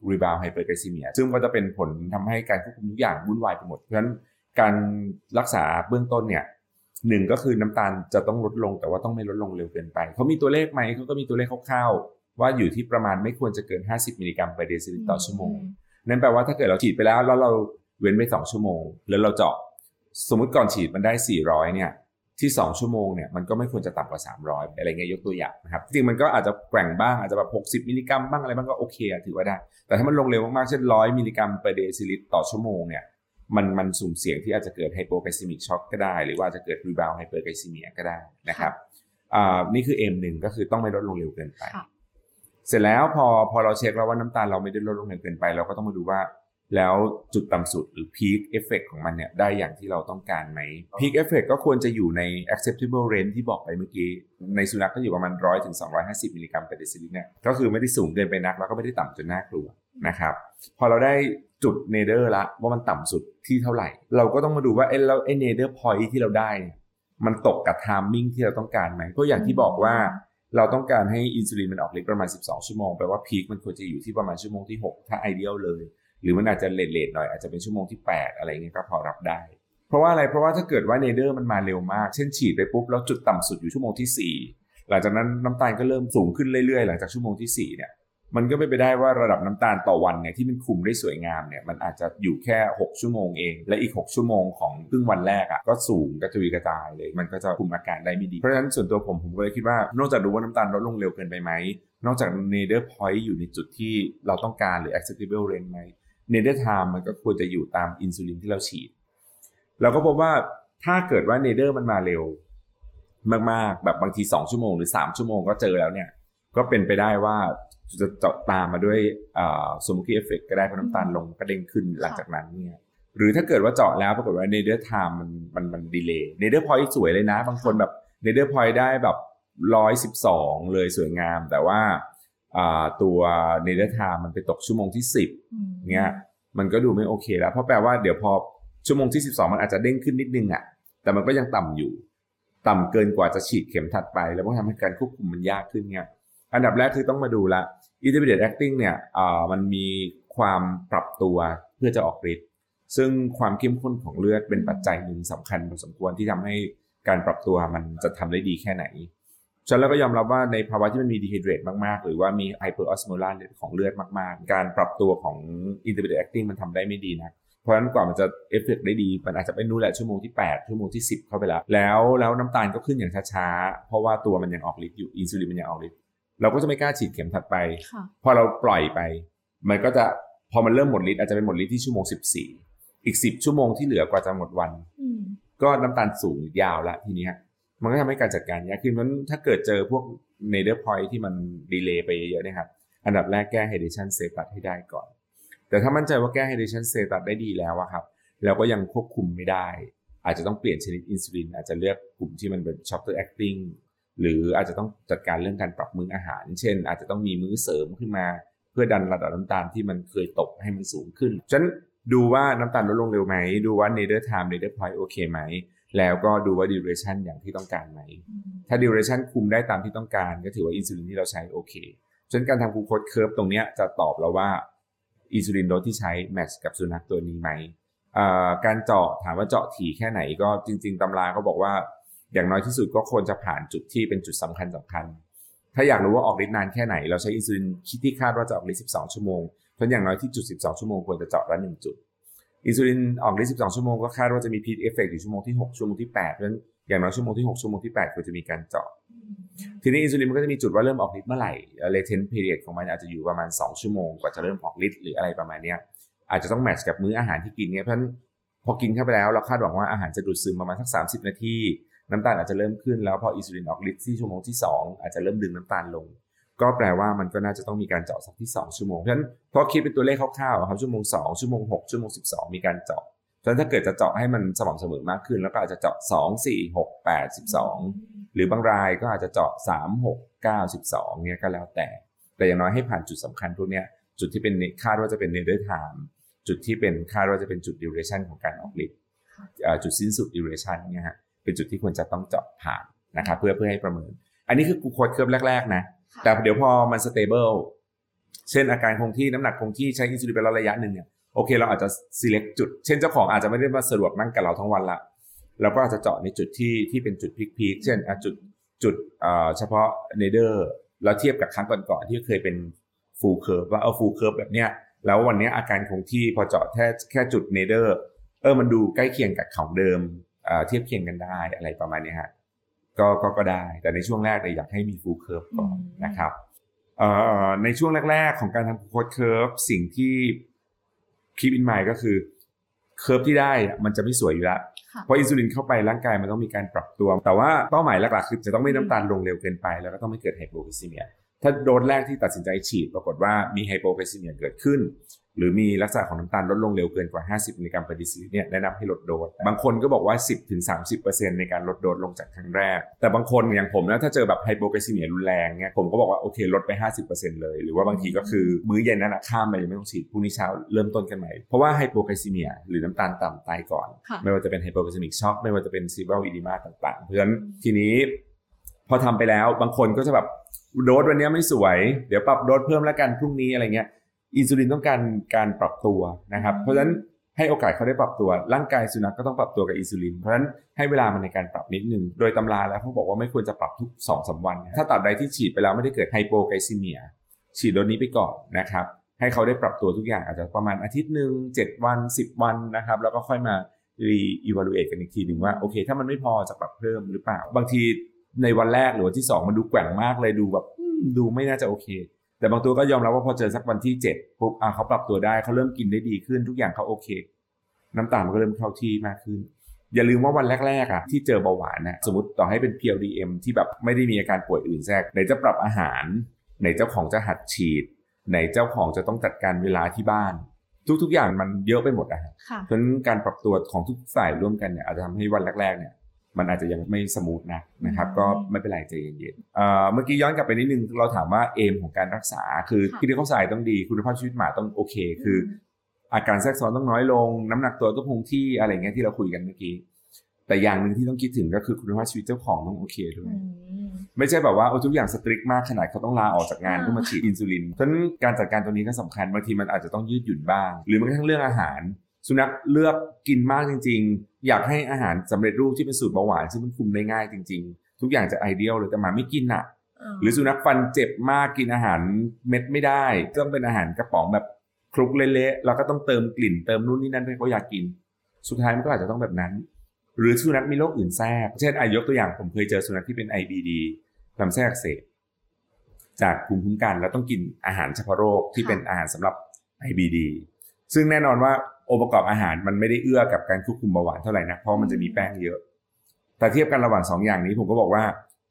rebound hyperglycemia ซึ่งก็จะเป็นผลทำให้การควบคุมทุกอย่างวุ่นวายไปหมด เพราะฉะนั้นการรักษาเบื้องต้นเนี่ยหนึ่งก็คือน้ำตาลจะต้องลดลงแต่ว่าต้องไม่ลดลงเร็วเกินไป เขามีตัวเลขไหมเขาก็มีตัวเลขคร่าวๆ ว่าอยู่ที่ประมาณไม่ควรจะเกิน 50 มิลลิกรัม per deciliter ต่อชั่วโมง นั่นแปลว่าถ้าเกิดเราฉีดไปแล้ว แล้วเราเว้นไป 2 ชั่วโมง แล้วเราเจาะ สมมุติก่อนฉีดมันได้ 400 เนี่ย ที่ 2 ชั่วโมงเนี่ยมันก็ไม่ควรจะต่ำกว่า 300 อะไรเงี้ยยกตัวอย่างนะครับจริงๆมันก็อาจจะแกว่งบ้างอาจจะแบบ60 มิลลิกรัมบ้างอะไรบ้างก็โอเคอะถือว่าได้ แต่ถ้ามันลงเร็วมากๆ เช่น 100 มิลลิกรัม per deciliter ต่อชั่วโมงเนี่ยมันมันสุ่มเสี่ยงที่อาจจะเกิด hypoglycemic shock ก็ได้ หรือว่าจะเกิด rebound hyperglycemia ก็ได้นะครับอ่านี่คือ M หนึ่งก็คือต้องไม่ลดลงเร็วเกินไปค่ะเสร็จแล้วพอพอเราเช็กแล้วว่าน้ำตาลเราไม่ได้ลดลงเร็วเกินไป เราก็ต้องมาดูว่า แล้วจุดต่ำสุดหรือ peak effect ของมันเนี่ยได้อย่างที่เราต้องการไหม peak effect ก็ควรจะอยู่ใน acceptable range ที่บอกไปเมื่อกี้ ในสุนัขก็อยู่ประมาณ 100ถึง250 มิลลิกรัม per deciliter เนี่ยก็คือไม่ได้สูงเกินไปนัก แล้วก็ไม่ได้ต่ำจนน่ากลัวนะครับ พอเราได้จุด nadir ละว่ามันต่ำสุดที่เท่าไหร่ เราก็ต้องมาดูว่าเอ๊ะแล้วไอ้ nadir point ที่เราได้ มันตกกับ timing ที่เราต้องการไหมเพราะอย่างที่บอกว่าเราต้องการให้อินซูลินมันออกฤทธิ์ประมาณ 12 ชั่วโมงแปลว่า peak มันควรจะอยู่ที่ประมาณชั่วโมงที่ 6 ถ้า ideal เลย หรือมันอาจจะ late late หน่อยอาจจะเป็นชั่วโมงที่ 8 อะไรเงี้ยก็พอรับได้ เพราะว่าอะไรเพราะว่าถ้าเกิดว่า nadir มันมาเร็วมาก เช่นฉีดไปปุ๊บแล้วจุดต่ำสุดอยู่ชั่วโมงที่ 4 หลังจากนั้นน้ำตาลก็เริ่มสูงขึ้นเรื่อยๆ หลังจากชั่วโมงที่4เนี่ยมันก็เป็นไปได้ว่าระดับน้ำตาลต่อวันเนี่ยที่มันคุมได้สวยงามเนี่ยมันอาจจะอยู่แค่ 6 ชั่วโมงเอง และอีก 6 ชั่วโมงของครึ่งวันแรกอ่ะก็สูงกระจุยกระจายเลย มันก็จะคุมอาการได้ไม่ดี เพราะฉะนั้นส่วนตัวผมผมก็เลยคิดว่านอกจากดูว่าน้ำตาลลดลงเร็วเกินไปไหมนอกจาก nadir point อยู่ในจุดที่เราต้องการหรือ acceptable range ไหม nadir time มันก็ควรจะอยู่ตามอินซูลินที่เราฉีด เราก็พบว่าถ้าเกิดว่า nadir มันมาเร็ว มากๆ แบบบางที 2 ชั่วโมงหรือ 3 ชั่วโมงก็เจอแล้วเนี่ย ก็เป็นไปได้ว่าจะเจาะตามมาด้วย Somogyi effect ก็ได้เพราะน้ำตาลลงก็เด้งขึ้นหลังจากนั้นเนี่ยหรือถ้าเกิดว่าเจาะแล้วปรากฏว่า nadir time มันมันมัน delay nadir point สวยเลยนะ บางคนแบบnadir point ได้แบบร้อยสิบสองเลยสวยงาม แต่ว่า ตัว nadir time มันไปตกชั่วโมงที่สิบเนี่ยมันก็ดูไม่โอเคแล้ว เพราะแปลว่าเดี๋ยวพอชั่วโมงที่สิบสองมันอาจจะเด้งขึ้นนิดนึงอ่ะ แต่มันก็ยังต่ำอยู่ ต่ำเกินกว่าจะฉีดเข็มถัดไป แล้วก็ทำให้การควบคุมมันยากขึ้นเนี่ยอันดับแรกคือต้องมาดูละ intermediate acting เนี่ยมันมีความปรับตัวเพื่อจะออกฤทธิ์ซึ่งความเข้มข้นของเลือดเป็นปัจจัยหนึ่งสำคัญพอสมควรที่ทำให้การปรับตัวมันจะทำได้ดีแค่ไหน ฉะนั้นแล้วก็ยอมรับว่าในภาวะที่มันมี dehydrate มากๆ หรือว่ามี hyperosmolar ของเลือดมากๆ การปรับตัวของ intermediate acting มันทำได้ไม่ดีนะเพราะฉะนั้นกว่ามันจะเอฟเฟกได้ดี มันอาจจะไปนู่นแหละชั่วโมงที่ 8 ชั่วโมงที่ 10 เข้าไปแล้ว แล้วแล้วน้ำตาลก็ขึ้นอย่างช้าๆ เพราะว่าตัวมันยังออกฤทธิ์อยู่อินซูลินมันยังออกฤทธิ์เราก็จะไม่กล้าฉีดเข็มถัดไป พอเราปล่อยไป มันก็จะพอมันเริ่มหมดฤทธิ์อาจจะเป็นหมดฤทธิ์ที่ชั่วโมง 14 อีก 10 ชั่วโมงที่เหลือกว่าจะหมดวัน ก็น้ำตาลสูงยาวละทีนี้ มันก็ทำให้การจัดการยากขึ้นเพราะถ้าเกิดเจอพวก nadir point ที่มัน delay ไปเยอะๆนะครับ อันดับแรกแก้ hydration status ให้ได้ก่อน แต่ถ้ามั่นใจว่าแก้ hydration status ได้ดีแล้วอะครับ แล้วก็ยังควบคุมไม่ได้ อาจจะต้องเปลี่ยนชนิดอินซูลิน อาจจะเลือกกลุ่มที่มันเป็น shorter acting หรืออาจจะต้องจัดการเรื่องการปรับมื้ออาหาร เช่น อาจจะต้องมีมื้อเสริมขึ้นมา เพื่อดันระดับน้ำตาลที่มันเคยตกให้มันสูงขึ้น ฉะนั้นดูว่าน้ำตาลลดลงเร็วไหม ดูว่า nadir time nadir point โอเคไหม แล้วก็ดูว่า duration อย่างที่ต้องการไหม ถ้า duration คุมได้ตามที่ต้องการ ก็ถือว่าอินซูลินที่เราใช้โอเคฉะนั้นการทำกูโคดเคิร์ฟตรงนี้จะตอบเราว่าอินซูลินโดสที่ใช้ match กับสุนัขตัวนี้ไหมการเจาะถามว่าเจาะถี่แค่ไหนก็จริง ๆตำราก็บอกว่าอย่างน้อยที่สุดก็ควรจะผ่านจุดที่เป็นจุดสำคัญสำคัญ ถ้าอยากรู้ว่าออกฤทธิ์นานแค่ไหน เราใช้อินซูลินชนิดที่คาดว่าจะออกฤทธิ์12 ชั่วโมงเพราะอย่างน้อยที่จุด 12 ชั่วโมงควรจะเจาะละ1จุด อินซูลินออกฤทธิ์12 ชั่วโมงก็คาดว่าจะมี peak effect อยู่ชั่วโมงที่ 6 ชั่วโมงที่ 8 เพราะฉะนั้นอย่างน้อยชั่วโมงที่ 6 ชั่วโมงที่ 8 ควรจะมีการเจาะทีนี้อินซูลินมันก็จะมีจุดว่าเริ่มออกฤทธิ์เมื่อไหร่ latent period ของมันอาจจะอยู่ประมาณ 2 ชั่วโมงกว่าจะเริ่มออกฤทธิ์หรืออะไรประมาณนี้อาจจะต้อง match กับมื้ออาหารที่กินเนี่ยเพราะฉะนั้นพอกินเข้าไปแล้วเราคาดหวังว่าอาหารจะดูดซึมประมาณสัก 30 นาทีน้ำตาลอาจจะเริ่มขึ้นแล้วพออินซูลินออกฤทธิ์ที่ชั่วโมงที่ 2 อาจจะเริ่มดึงน้ำตาลลง ก็แปลว่ามันก็น่าจะต้องมีการเจาะสักที่ 2 ชั่วโมง เพราะฉะนั้นพอคิดเป็นตัวเลขคร่าวๆครับชั่วโมง 2 ชั่วโมง 6 ชั่วโมง 12 มีการเจาะฉะนั้นถ้าเกิดจะเจาะให้มันสม่ำเสมอมากขึ้น แล้วก็อาจจะเจาะ 2 4 6 8 12 หรือบางรายก็อาจจะเจาะ 3 6 9 12เนี่ยก็แล้วแต่ แต่อย่างน้อยให้ผ่านจุดสำคัญพวกนี้จุดที่เป็นคาดว่าจะเป็น nadir time จุดที่เป็นคาดว่าจะเป็นจุด duration ของการออกฤทธิ์จุดสิ้นสุด duration เนี่ยฮะเป็นจุดที่ควรจะต้องเจาะผ่านนะครับเพื่อเพื่อให้ประเมิน อันนี้คือกูโคดเคลือบแรกๆนะ แต่เดี๋ยวพอมัน stable เช่นอาการคงที่น้ำหนักคงที่ใช้อินซูลินไประยะหนึ่งเนี่ยโอเค เราอาจจะ select จุด เช่นเจ้าของอาจจะไม่ได้มาสะดวกนั่งกับเราทั้งวันละเราก็อาจจะเจาะในจุดที่ที่เป็นจุด peak ๆเช่นจุดจุดเฉพาะ nadir เราเทียบกับครั้งก่อนๆที่เคยเป็น full curve ว่าเอา full curve แบบเนี้ยแล้ววันนี้อาการคงที่พอเจาะแค่แค่จุด nadir เออมันดูใกล้เคียงกับของเดิมเทียบเคียงกันได้อะไรประมาณนี้ฮะ ก็ก็ก็ได้ แต่ในช่วงแรกเลยอยากให้มี full curve ก่อนนะครับในช่วงแรก ๆ ของการทำ glucose curve สิ่งที่ keep in mind ก็คือ curve ที่ได้มันจะไม่สวยอยู่แล้วเพราะอินซูลินเข้าไปร่างกายมันต้องมีการปรับตัว แต่ว่าเป้าหมายหลักๆคือจะต้องไม่น้ำตาลลงเร็วเกินไป แล้วก็ต้องไม่เกิด hypoglycemia ถ้าโดสแรกที่ตัดสินใจฉีดปรากฏว่ามี hypoglycemia เกิดขึ้น หรือมีลักษณะของน้ำตาลลดลงเร็วเกินกว่า 50มิลลิกรัม per เดซิลิตรเนี่ยแนะนำให้ลดโดสบางคนก็บอกว่า 10-30%ในการลดโดสลงจากครั้งแรก แต่บางคนอย่างผมนะถ้าเจอแบบ hypoglycemia รุนแรงเนี่ยผมก็บอกว่าโอเคลดไป 50%เลย หรือว่าบางทีก็คือมื้อเย็นนั้นข้ามไปยังไม่ต้องฉีดพรุ่งนี้เช้าเริ่มต้นกันใหม่เพราะว่า hypoglycemia หรือน้ำตาลต่ำตายก่อน ไม่ว่าจะเป็น hypoglycemic shock ไม่ว่าจะเป็น cerebral edema ต่างๆ เพราะฉะนั้นทีนี้พอทำไปแล้วบางคนก็จะแบบ โดสวันนี้ไม่สวย เดี๋ยวปรับโดสเพิ่มแล้วกันพรุ่งนี้อะไรเงี้ย อินซูลินต้องการการปรับตัวนะครับ เพราะฉะนั้นให้โอกาสเขาได้ปรับตัว ร่างกายสุนัขก็ต้องปรับตัวกับอินซูลิน เพราะฉะนั้นให้เวลามันในการปรับนิดนึง โดยตำราแล้วเขาบอกว่าไม่ควรจะปรับทุก2อสวัน ถ้าตัดใดที่ฉีดไปแล้วไม่ได้เกิดไฮโปไกซีเมีย ฉีดโดนนี้ไปก่อนนะครับ ให้เขาได้ปรับตัวทุกอย่างอาจจะประมาณอาทิตย์หนึ่ง7 วัน 10 วันนะครับ แล้วก็ค่อยมารีอีว a ลูเอทกันอีกทีหนึ่งว่าโอเค ถ้ามันไม่พอจะปรับเพิ่มหรือเปล่า บางที ในวันแรกหรือวันที่2มันดูแกว่งมากเลยดูแบบดูไม่น่าจะโอเค แต่บางตัวก็ยอมรับว่าพอเจอสักวันที่7ปุ๊บอะเขาปรับตัวได้เขาเริ่มกินได้ดีขึ้นทุกอย่างเขาโอเค น้ำตาลมันก็เริ่มเข้าที่มากขึ้น อย่าลืมว่าวันแรกๆอะที่เจอเบาหวานนะสมมติต่อให้เป็น PLDM ที่แบบไม่ได้มีอาการป่วยอื่นแทรกไหนจะปรับอาหาร ไหนเจ้าของจะหัดฉีด ไหนเจ้าของจะต้องจัดการเวลาที่บ้าน ทุกๆอย่างมันเยอะไปหมดอะค่ะเพราะฉะนั้นการปรับตัวของทุกฝ่ายร่วมกันเนี่ยอาจจะทำให้วันแรกๆเนี่ย มันอาจจะยังไม่ smooth นะนะครับก็ไม่เป็นไรใจเย็นๆเมื่อกี้ย้อนกลับไปนิดนึงเราถามว่า aim ของการรักษาคือที่เขาใส่ต้องดีคุณภาพชีวิตหมาต้องโอเค คือ อาการแทรกซ้อนต้องน้อยลง น้ำหนักตัวต้องคงที่อะไรเงี้ยที่เราคุยกันเมื่อกี้แต่อย่างหนึ่งที่ต้องคิดถึงก็คือคุณภาพชีวิตเจ้าของต้องโอเคด้วย ไม่ใช่แบบว่าทุกอย่าง strict มากขนาดเขาต้องลาออกจากงานเพื่อมาฉีดอินซูลินเพราะนั้นการจัดการตัวนี้ก็สำคัญบางทีมันอาจจะต้องยืดหยุ่นบ้าง หรือแม้กระทั่งเรื่องอาหาร สุนัขเลือกกินมากจริง ๆ อยากให้อาหารสำเร็จรูปที่เป็นสูตรเบาหวานซึ่งมันคุมได้ง่ายจริง ๆ ทุกอย่างจะไอเดียลเลยแต่หมาไม่กินอะ หรือสุนัขฟันเจ็บมากกินอาหารเม็ดไม่ได้ต้องเป็นอาหารกระป๋องแบบคลุกเละๆแล้วก็ต้องเติมกลิ่นเติมนู่นนี่นั่นเพื่อเขาอยากกิน สุดท้ายมันก็อาจจะต้องแบบนั้น หรือสุนัขมีโรคอื่นแทรกเช่นอายกตัวอย่างผมเคยเจอสุนัขที่เป็น IBD ลำไส้อักเสบจากภูมิคุ้มกันแล้วต้องกินอาหารเฉพาะโรคที่เป็นอาหารสำหรับ IBD ซึ่งแน่นอนว่าองค์ประกอบอาหารมันไม่ได้เอื้อกับการควบคุมเบาหวานเท่าไหร่นะเพราะมันจะมีแป้งเยอะ แต่เทียบกันระหว่างสองอย่างนี้ผมก็บอกว่า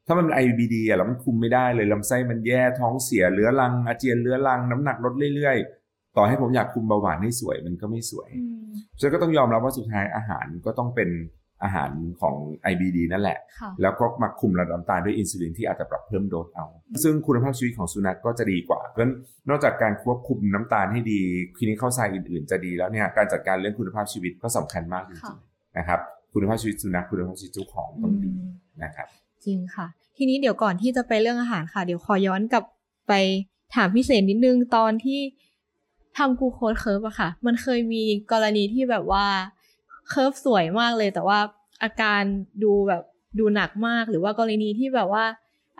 ถ้ามันเป็น IBD อะแล้วมันคุมไม่ได้เลยลำไส้มันแย่ท้องเสียเรื้อรัง อาเจียนเรื้อรังน้ำหนักลดเรื่อยๆ ต่อให้ผมอยากคุมเบาหวานให้สวยมันก็ไม่สวยฉะนั้นก็ต้องยอมรับว่าสุดท้ายอาหารก็ต้องเป็น อาหารของ IBD นั่นแหละ แล้วก็มาคุมระดับน้ำตาลด้วยอินซูลินที่อาจจะปรับเพิ่มโดสเอา ซึ่งคุณภาพชีวิตของสุนัขกก็จะดีกว่า เพราะฉะนั้นนอกจากการควบคุมน้ำตาลให้ดีคลินิคเข้าไซอื่นๆ จะดีแล้วเนี่ย การจัดการเรื่องคุณภาพชีวิตก็สำคัญมากจริงๆนะครับ คุณภาพชีวิตสุนัขคุณภาพชีวิตเจ้าของต้องดีนะครับ จริงค่ะ ทีนี้เดี๋ยวก่อนที่จะไปเรื่องอาหารค่ะ เดี๋ยวขอย้อนกลับไปถามพี่เศษนิดนึงตอนที่ทำกูโคดเคิร์ฟอะค่ะ มันเคยมีกรณีที่แบบว่า เคิร์ฟสวยมากเลย แต่ว่าอาการดูแบบดูหนักมากหรือว่ากรณีที่แบบว่า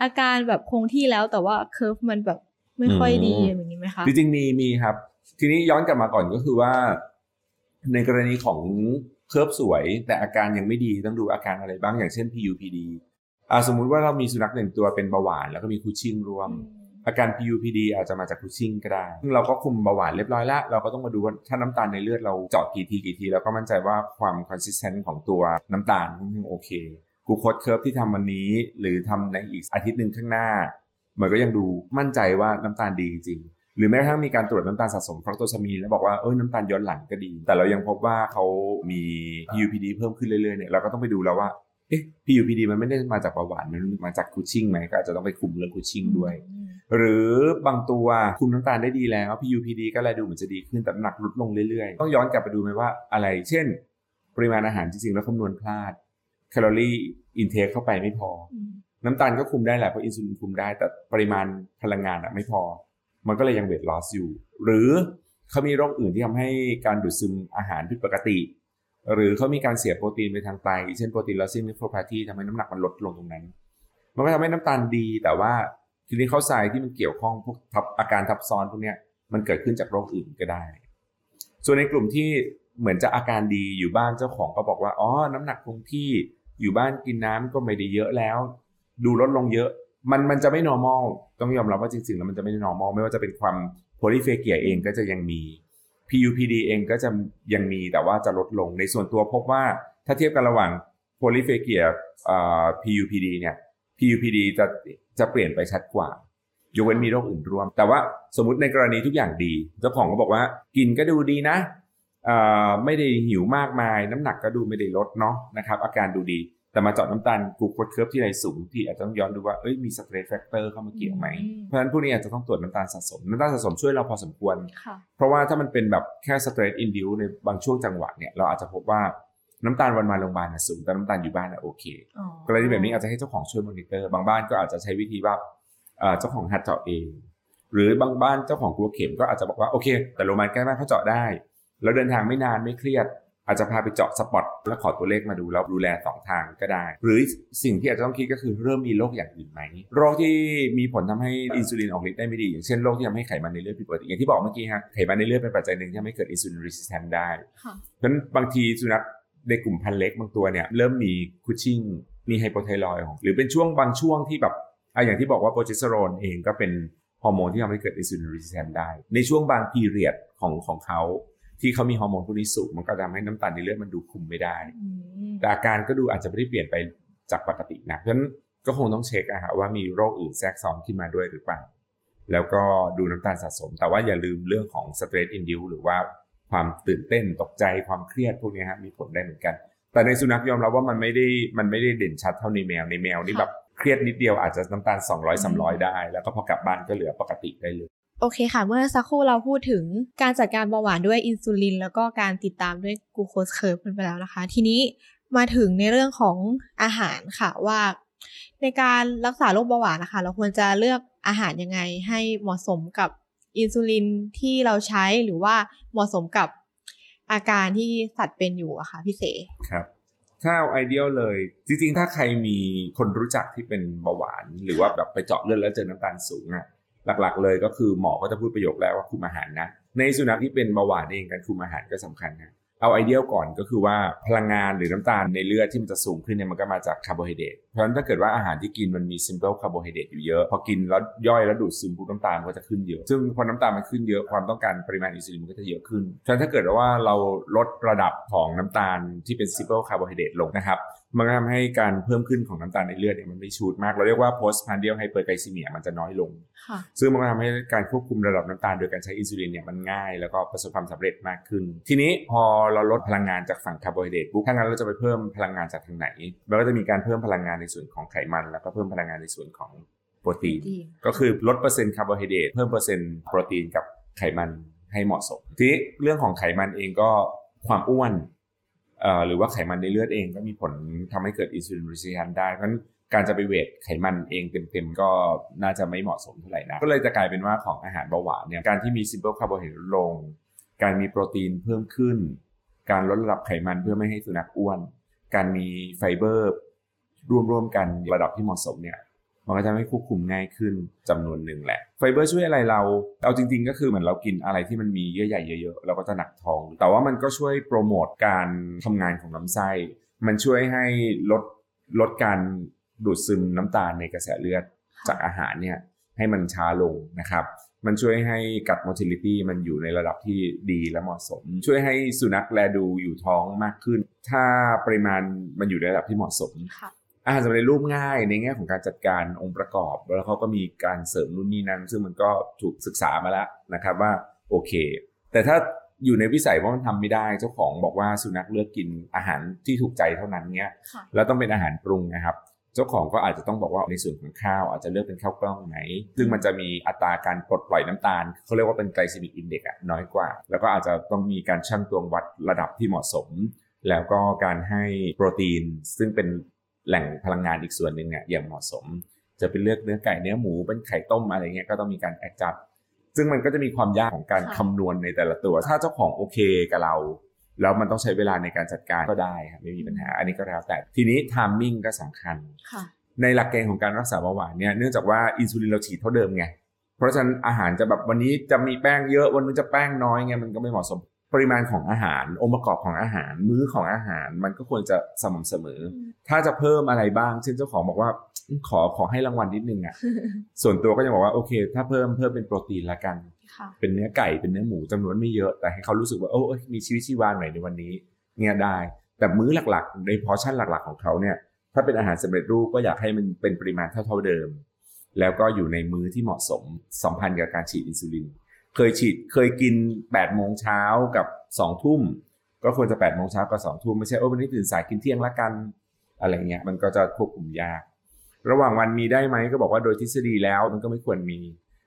อาการแบบคงที่แล้วแต่ว่า curve มันแบบไม่ค่อยดีอย่างนี้ไหมคะจริงๆมีมีครับ ทีนี้ย้อนกลับมาก่อนก็คือว่า ในกรณีของ curve สวย แต่อาการยังไม่ดีต้องดูอาการอะไรบ้างอย่างเช่น PUPD อ่าสมมุติว่าเรามีสุนัขหนึ่งตัวเป็นเบาหวาน แล้วก็มี Cushing ร่วม อาการ PUPD อาจจะมาจาก Cushing ก็ได้ซึ่งเราก็คุมเบาหวานเรียบร้อยแล้ว เราก็ต้องมาดูว่าถ้าน้ำตาลในเลือดเราเจาะกี่ทีกี่ที แล้วก็มั่นใจว่าความ consistent ของตัวน้ำตาลค่อนข้างโอเคกูโคดเคิร์ฟที่ทำวันนี้ หรือทำในอีกอาทิตย์หนึ่งข้างหน้ามันก็ยังดูมั่นใจว่าน้ำตาลดีจริงหรือแม้กระทั่งมีการตรวจน้ำตาลสะสม fructosamine แล้วบอกว่าเออน้ำตาลย้อนหลังก็ดี แต่เรายังพบว่าเขามี PUPD เพิ่มขึ้นเรื่อยๆเนี่ยเราก็ต้องไปดูแล้วว่าเอ๊ะ PUPD มันไม่ได้มาจากเบาหวานมันมาจาก Cushing ไหมก็อาจจะต้องไปคุมเรื่อง Cushing ด้วย หรือบางตัวคุมน้ำตาลได้ดีแล้ว PUPD ก็แลดูเหมือนจะดีขึ้นแต่น้ำหนักลดลงเรื่อยๆ ต้องย้อนกลับไปดูไหมว่าอะไร เช่น ปริมาณอาหารจริงๆ แล้วคำนวณพลาด calorie intake เข้าไปไม่พอ น้ำตาลก็คุมได้แหละเพราะอินซูลินคุมได้ แต่ปริมาณพลังงานอะไม่พอ มันก็เลยยัง weight loss อยู่ หรือเขามีโรคอื่นที่ทำให้การดูดซึมอาหารผิดปกติ หรือเขามีการเสียโปรตีนไปทางไตเช่น protein losing nephropathy ทำให้น้ำหนักมันลดลงตรงนั้น มันก็ทำให้น้ำตาลดีแต่ว่า ทีนี้เข้าใจที่มันเกี่ยวข้องพวกทับอาการทับซ้อนพวกนี้มันเกิดขึ้นจากโรคอื่นก็ได้ ส่วนในกลุ่มที่เหมือนจะอาการดีอยู่บ้านเจ้าของก็บอกว่าอ๋อน้ำหนักคงที่อยู่บ้านกินน้ำก็ไม่ได้เยอะแล้ว ดูลดลงเยอะ มันมันจะไม่ normal ต้องยอมรับว่าจริงๆแล้วมันจะไม่ normal ไม่ว่าจะเป็นความ polyphagia เองก็จะยังมี PUPD เองก็จะยังมีแต่ว่าจะลดลงในส่วนตัวพบว่าถ้าเทียบกันระหว่าง polyphagia PUPD เนี่ย PUPD จะ จะเปลี่ยนไปชัดกว่ายกเว้นมีโรคอื่นร่วม แต่ว่าสมมติในกรณีทุกอย่างดี เจ้าของก็บอกว่ากินก็ดูดีนะไม่ได้หิวมากมาย น้ำหนักก็ดูไม่ได้ลดเนาะนะครับอาการดูดี แต่มาเจาะน้ำตาลกูโคดเคิร์ฟที่ไรสูงที่อาจจะต้องย้อนดูว่าเอ้ยมี stress factor เข้ามาเกี่ยวไหม เพราะฉะนั้นพวกนี้อาจจะต้องตรวจน้ำตาลสะสม น้ำตาลสะสมช่วยเราพอสมควร เพราะว่าถ้ามันเป็นแบบแค่ stress induce ในบางช่วงจังหวะเนี่ยเราอาจจะพบว่า น้ำตาลวันมาโรงพยาบาลสูงแต่น้ำตาลอยู่บ้านโอเคกรณีแบบนี้อาจจะให้เจ้าของช่วยมอนิเตอร์ บางบ้านก็อาจจะใช้วิธีว่าเจ้าของหัดเจาะเอง หรือบางบ้านเจ้าของกลัวเข็มก็อาจจะบอกว่าโอเค แต่โรงพยาบาลใกล้บ้านเขาเจาะได้ แล้วเดินทางไม่นานไม่เครียด อาจจะพาไปเจาะ spot แล้วขอตัวเลขมาดูแล้วดูแลสองทางก็ได้ หรือสิ่งที่อาจจะต้องคิดก็คือเริ่มมีโรคอย่างอื่นไหมโรคที่มีผลทำให้อินซูลินออกฤทธิ์ได้ไม่ดีอย่างเช่นโรคที่ทำให้ไขมันในเลือดผิดปกติอย่างที่บอกเมื่อกี้ฮะไขมันในเลือดเป็นปัจจัยหนึ่งที่ทำให้เกิด insulin resistance ได้ค่ะเพราะฉะนั้นบางทีสุนัข ในกลุ่มพันธุ์เล็กบางตัวเนี่ยเริ่มมี Cushing มี hypothyroid หรือเป็นช่วงบางช่วงที่แบบอะอย่างที่บอกว่าโปรเจสเตอโรนเองก็เป็นฮอร์โมนที่ทำให้เกิด insulin resistance ได้ ในช่วงบาง period ของของเขา ที่เขามีฮอร์โมนพวกนี้สูงมันก็ทำให้น้ำตาลในเลือดมันดูคุมไม่ได้อืมแต่อาการก็ดูอาจจะไม่ได้เปลี่ยนไปจากปกตินะเพราะฉะนั้นก็คงต้องเช็คอะฮะว่ามีโรคอื่นแทรกซ้อนขึ้นมาด้วยหรือเปล่าแล้วก็ดูน้ำตาลสะสม แต่ว่าอย่าลืมเรื่องของ stress induce หรือว่า ความตื่นเต้นตกใจความเครียดพวกนี้ฮะมีผลได้เหมือนกัน แต่ในสุนัขยอมรับว่ามันไม่ได้มันไม่ได้เด่นชัดเท่าในแมวในแมวนี่แบบเครียดนิดเดียวอาจจะน้ำตาล 200 300 ได้ แล้วก็พอกลับบ้านก็เหลือปกติได้เลยโอเคค่ะ เมื่อสักครู่เราพูดถึงการจัดการเบาหวานด้วยอินซูลิน แล้วก็การติดตามด้วย glucose curve กันไปแล้วนะคะ ทีนี้มาถึงในเรื่องของอาหารค่ะว่า ในการรักษาโรคเบาหวานนะคะ เราควรจะเลือกอาหารยังไงให้เหมาะสมกับ อินซูลินที่เราใช้หรือว่าเหมาะสมกับอาการที่สัตว์เป็นอยู่อะค่ะพี่เสครับถ้าเอาไอเดียลเลย จริงๆ ถ้าใครมีคนรู้จักที่เป็นเบาหวาน หรือว่าแบบไปเจาะเลือดแล้วเจอน้ำตาลสูงอะหลักๆ เลยก็คือหมอก็จะพูดประโยคแรกว่าคุมอาหารนะ ในสุนัขที่เป็นเบาหวานเองการคุมอาหารก็สำคัญนะ เอาไอเดียก่อนก็คือว่าพลังงานหรือน้ำตาลในเลือดที่มันจะสูงขึ้นเนี่ยมันก็มาจากคาร์โบไฮเดรตเพราะฉะนั้นถ้าเกิดว่าอาหารที่กินมันมี simple carbohydrate อยู่เยอะ พอกินแล้วย่อยแล้วดูดซึมปุ๊บน้ำตาลมันก็จะขึ้นเยอะ ซึ่งพอน้ำตาลมันขึ้นเยอะความต้องการปริมาณอินซูลินมันก็จะเยอะขึ้นฉะนั้นถ้าเกิดว่าเราลดระดับของน้ำตาลที่เป็น simple carbohydrate ลงนะครับ มันก็ทำให้การเพิ่มขึ้นของน้ำตาลในเลือดเนี่ยมันไม่ shoot มาก เราเรียกว่า postprandial hyperglycemia มันจะน้อยลงค่ะซึ่งมันก็ทำให้การควบคุมระดับน้ำตาลโดยการใช้อินซูลินเนี่ยมันง่ายแล้วก็ประสบความสำเร็จมากขึ้น ทีนี้พอเราลดพลังงานจากฝั่งคาร์โบไฮเดรตปุ๊บถ้างั้นเราจะไปเพิ่มพลังงานจากทางไหนเราก็จะมีการเพิ่มพลังงานในส่วนของไขมัน แล้วก็เพิ่มพลังงานในส่วนของโปรตีน ก็คือลดเปอร์เซ็นต์คาร์โบไฮเดรตเพิ่มเปอร์เซ็นต์โปรตีนกับไขมันให้เหมาะสม ทีนี้เรื่องของไขมันเองก็ความอ้วนเอ่อ หรือว่าไขมันในเลือดเองก็มีผลทำให้เกิด insulin resistance ได้เพราะฉะนั้นการจะไป weight ไขมันเองเต็มๆก็น่าจะไม่เหมาะสมเท่าไหร่นะก็เลยจะกลายเป็นว่าของอาหารเบาหวานเนี่ยการที่มี simple carbohydrate ลง การมีโปรตีนเพิ่มขึ้น การลดระดับไขมันเพื่อไม่ให้สุนัขอ้วน การมีไฟเบอร์ร่วมๆกันระดับที่เหมาะสมเนี่ย มันก็จะให้ควบคุมง่ายขึ้นจำนวนหนึ่งแหละ ไฟเบอร์ช่วยอะไรเรา เอาจริง ๆ ก็คือเหมือนเรากินอะไรที่มันมีเยื่อใยเยอะๆเราก็จะหนักท้อง แต่ว่ามันก็ช่วยโปรโมทการทำงานของลำไส้ มันช่วยให้ลดลดการดูดซึมน้ำตาลในกระแสเลือดจากอาหารเนี่ยให้มันช้าลงนะครับ มันช่วยให้กัด motility มันอยู่ในระดับที่ดีและเหมาะสม ช่วยให้สุนัขแลดูอยู่ท้องมากขึ้น ถ้าปริมาณมันอยู่ในระดับที่เหมาะสมค่ะ อาหารสำเร็จรูปง่ายในแง่ของการจัดการองค์ประกอบ แล้วเขาก็มีการเสริมนู่นนี่นั่นซึ่งมันก็ถูกศึกษามาแล้วนะครับว่าโอเค แต่ถ้าอยู่ในวิสัยว่ามันทำไม่ได้เจ้าของบอกว่าสุนัขเลือกกินอาหารที่ถูกใจเท่านั้นเนี้ยค่ะแล้วต้องเป็นอาหารปรุงนะครับ เจ้าของก็อาจจะต้องบอกว่าในส่วนของข้าวอาจจะเลือกเป็นข้าวกล้องไหม ซึ่งมันจะมีอัตราการปลดปล่อยน้ำตาลเขาเรียกว่าเป็น glycemic index น้อยกว่า แล้วก็อาจจะต้องมีการชั่งตวงวัดระดับที่เหมาะสม แล้วก็การให้โปรตีนซึ่งเป็น แหล่งพลังงานอีกส่วนหนึ่งเนี่ยอย่างเหมาะสม จะเป็นเลือกเนื้อไก่เนื้อหมูเป็นไข่ต้มอะไรเงี้ยก็ต้องมีการ adjust ซึ่งมันก็จะมีความยากของการค่ะคำนวณในแต่ละตัว ถ้าเจ้าของโอเคกับเรา แล้วมันต้องใช้เวลาในการจัดการก็ได้ครับไม่มีปัญหา อันนี้ก็แล้วแต่ทีนี้ timing ก็สำคัญค่ะในหลักเกณฑ์ของการรักษาเบาหวานเนี่ยเนื่องจากว่าอินซูลินเราฉีดเท่าเดิมไงเพราะฉะนั้นอาหารจะแบบวันนี้จะมีแป้งเยอะวันนี้จะแป้งน้อยไงมันก็ไม่เหมาะสม ปริมาณของอาหาร องค์ประกอบของอาหาร มื้อของอาหาร มันก็ควรจะสม่ำเสมอ ถ้าจะเพิ่มอะไรบ้าง เช่นเจ้าของบอกว่าขอขอให้รางวัลนิดนึงอะ ส่วนตัวก็จะบอกว่าโอเค ถ้าเพิ่มเพิ่มเป็นโปรตีนละกันค่ะเป็นเนื้อไก่เป็นเนื้อหมูจำนวนไม่เยอะแต่ให้เขารู้สึกว่าโอ้เอ้ยมีชีวิตชีวาหน่อยในวันนี้เนี่ยได้ แต่มื้อหลักๆ ในพอร์ชั่นหลักๆของเขาเนี่ย ถ้าเป็นอาหารสำเร็จรูปก็อยากให้มันเป็นปริมาณเท่าๆเดิม แล้วก็อยู่ในมื้อที่เหมาะสมสัมพันธ์กับการฉีดอินซูลิน เคยฉีดเคยกิน8โมงเช้ากับ2ทุ่มก็ควรจะ8โมงเช้ากับ2ทุ่มไม่ใช่โอ้วันนี้ตื่นสายกินเที่ยงละกันอะไรเงี้ยมันก็จะควบคุมยาก ระหว่างวันมีได้ไหมก็บอกว่าโดยทฤษฎีแล้วมันก็ไม่ควรมี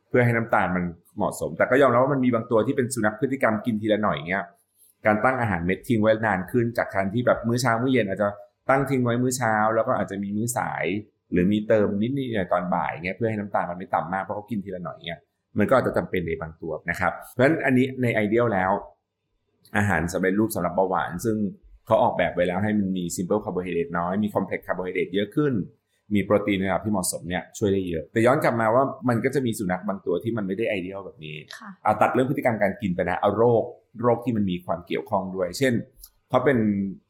เพื่อให้น้ำตาลมันเหมาะสม แต่ก็ยอมรับว่ามันมีบางตัวที่เป็นสุนัขพฤติกรรมกินทีละหน่อยเงี้ยการตั้งอาหารเม็ดทิ้งไว้นานขึ้นจากการที่แบบมื้อเช้ามื้อเย็นอาจจะตั้งทิ้งไว้มื้อเช้า แล้วก็อาจจะมีมื้อสาย หรือมีเติมนิดๆหน่อยตอนบ่ายเงี้ยเพื่อให้น้ำตาลมันไม่ต่ำมากเพราะเขากินทีละหน่อยเงี้ย มันก็อาจจะจำเป็นในบางตัวนะครับ เพราะฉะนั้นอันนี้ในไอเดียแล้ว อาหารสำเร็จรูปสำหรับเบาหวาน ซึ่งเขาออกแบบไว้แล้วให้มันมี simple carbohydrate น้อย มี complex carbohydrate เยอะขึ้น มีโปรตีนในระดับที่เหมาะสมเนี่ยช่วยได้เยอะ แต่ย้อนกลับมาว่ามันก็จะมีสุนัขบางตัวที่มันไม่ได้ไอเดียแบบนี้ค่ะเอาตัดเรื่องพฤติกรรมการกินไปนะเอาโรคโรคที่มันมีความเกี่ยวข้องด้วย เช่นเขาเป็น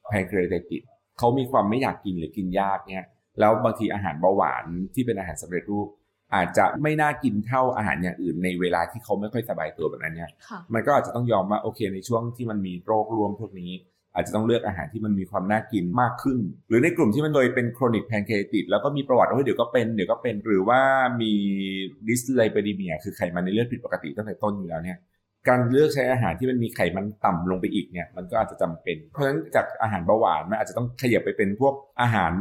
pancreatitis เขามีความไม่อยากกินหรือกินยากเนี่ยแล้วบางทีอาหารเบาหวานที่เป็นอาหารสำเร็จรูป อาจจะไม่น่ากินเท่าอาหารอย่างอื่นในเวลาที่เขาไม่ค่อยสบายตัวแบบนั้นเนี่ยค่ะมันก็อาจจะต้องยอมว่าโอเคในช่วงที่มันมีโรครวมพวกนี้ อาจจะต้องเลือกอาหารที่มันมีความน่ากินมากขึ้น หรือในกลุ่มที่มันเลยเป็น chronic pancreatitis แล้วก็มีประวัติว่าเดี๋ยวก็เป็นเดี๋ยวก็เป็นหรือว่ามีดิสไลเปดีเมียคือไขมันในเลือดผิดปกติตั้งแต่ต้นอยู่แล้วเนี่ยการเลือกใช้อาหารที่มันมีไขมันต่ำลงไปอีกเนี่ยมันก็อาจจะจำเป็น เพราะฉะนั้นจากอาหารเบาหวานมันอาจจะต้องขยับไปเป็นพวกอาหาร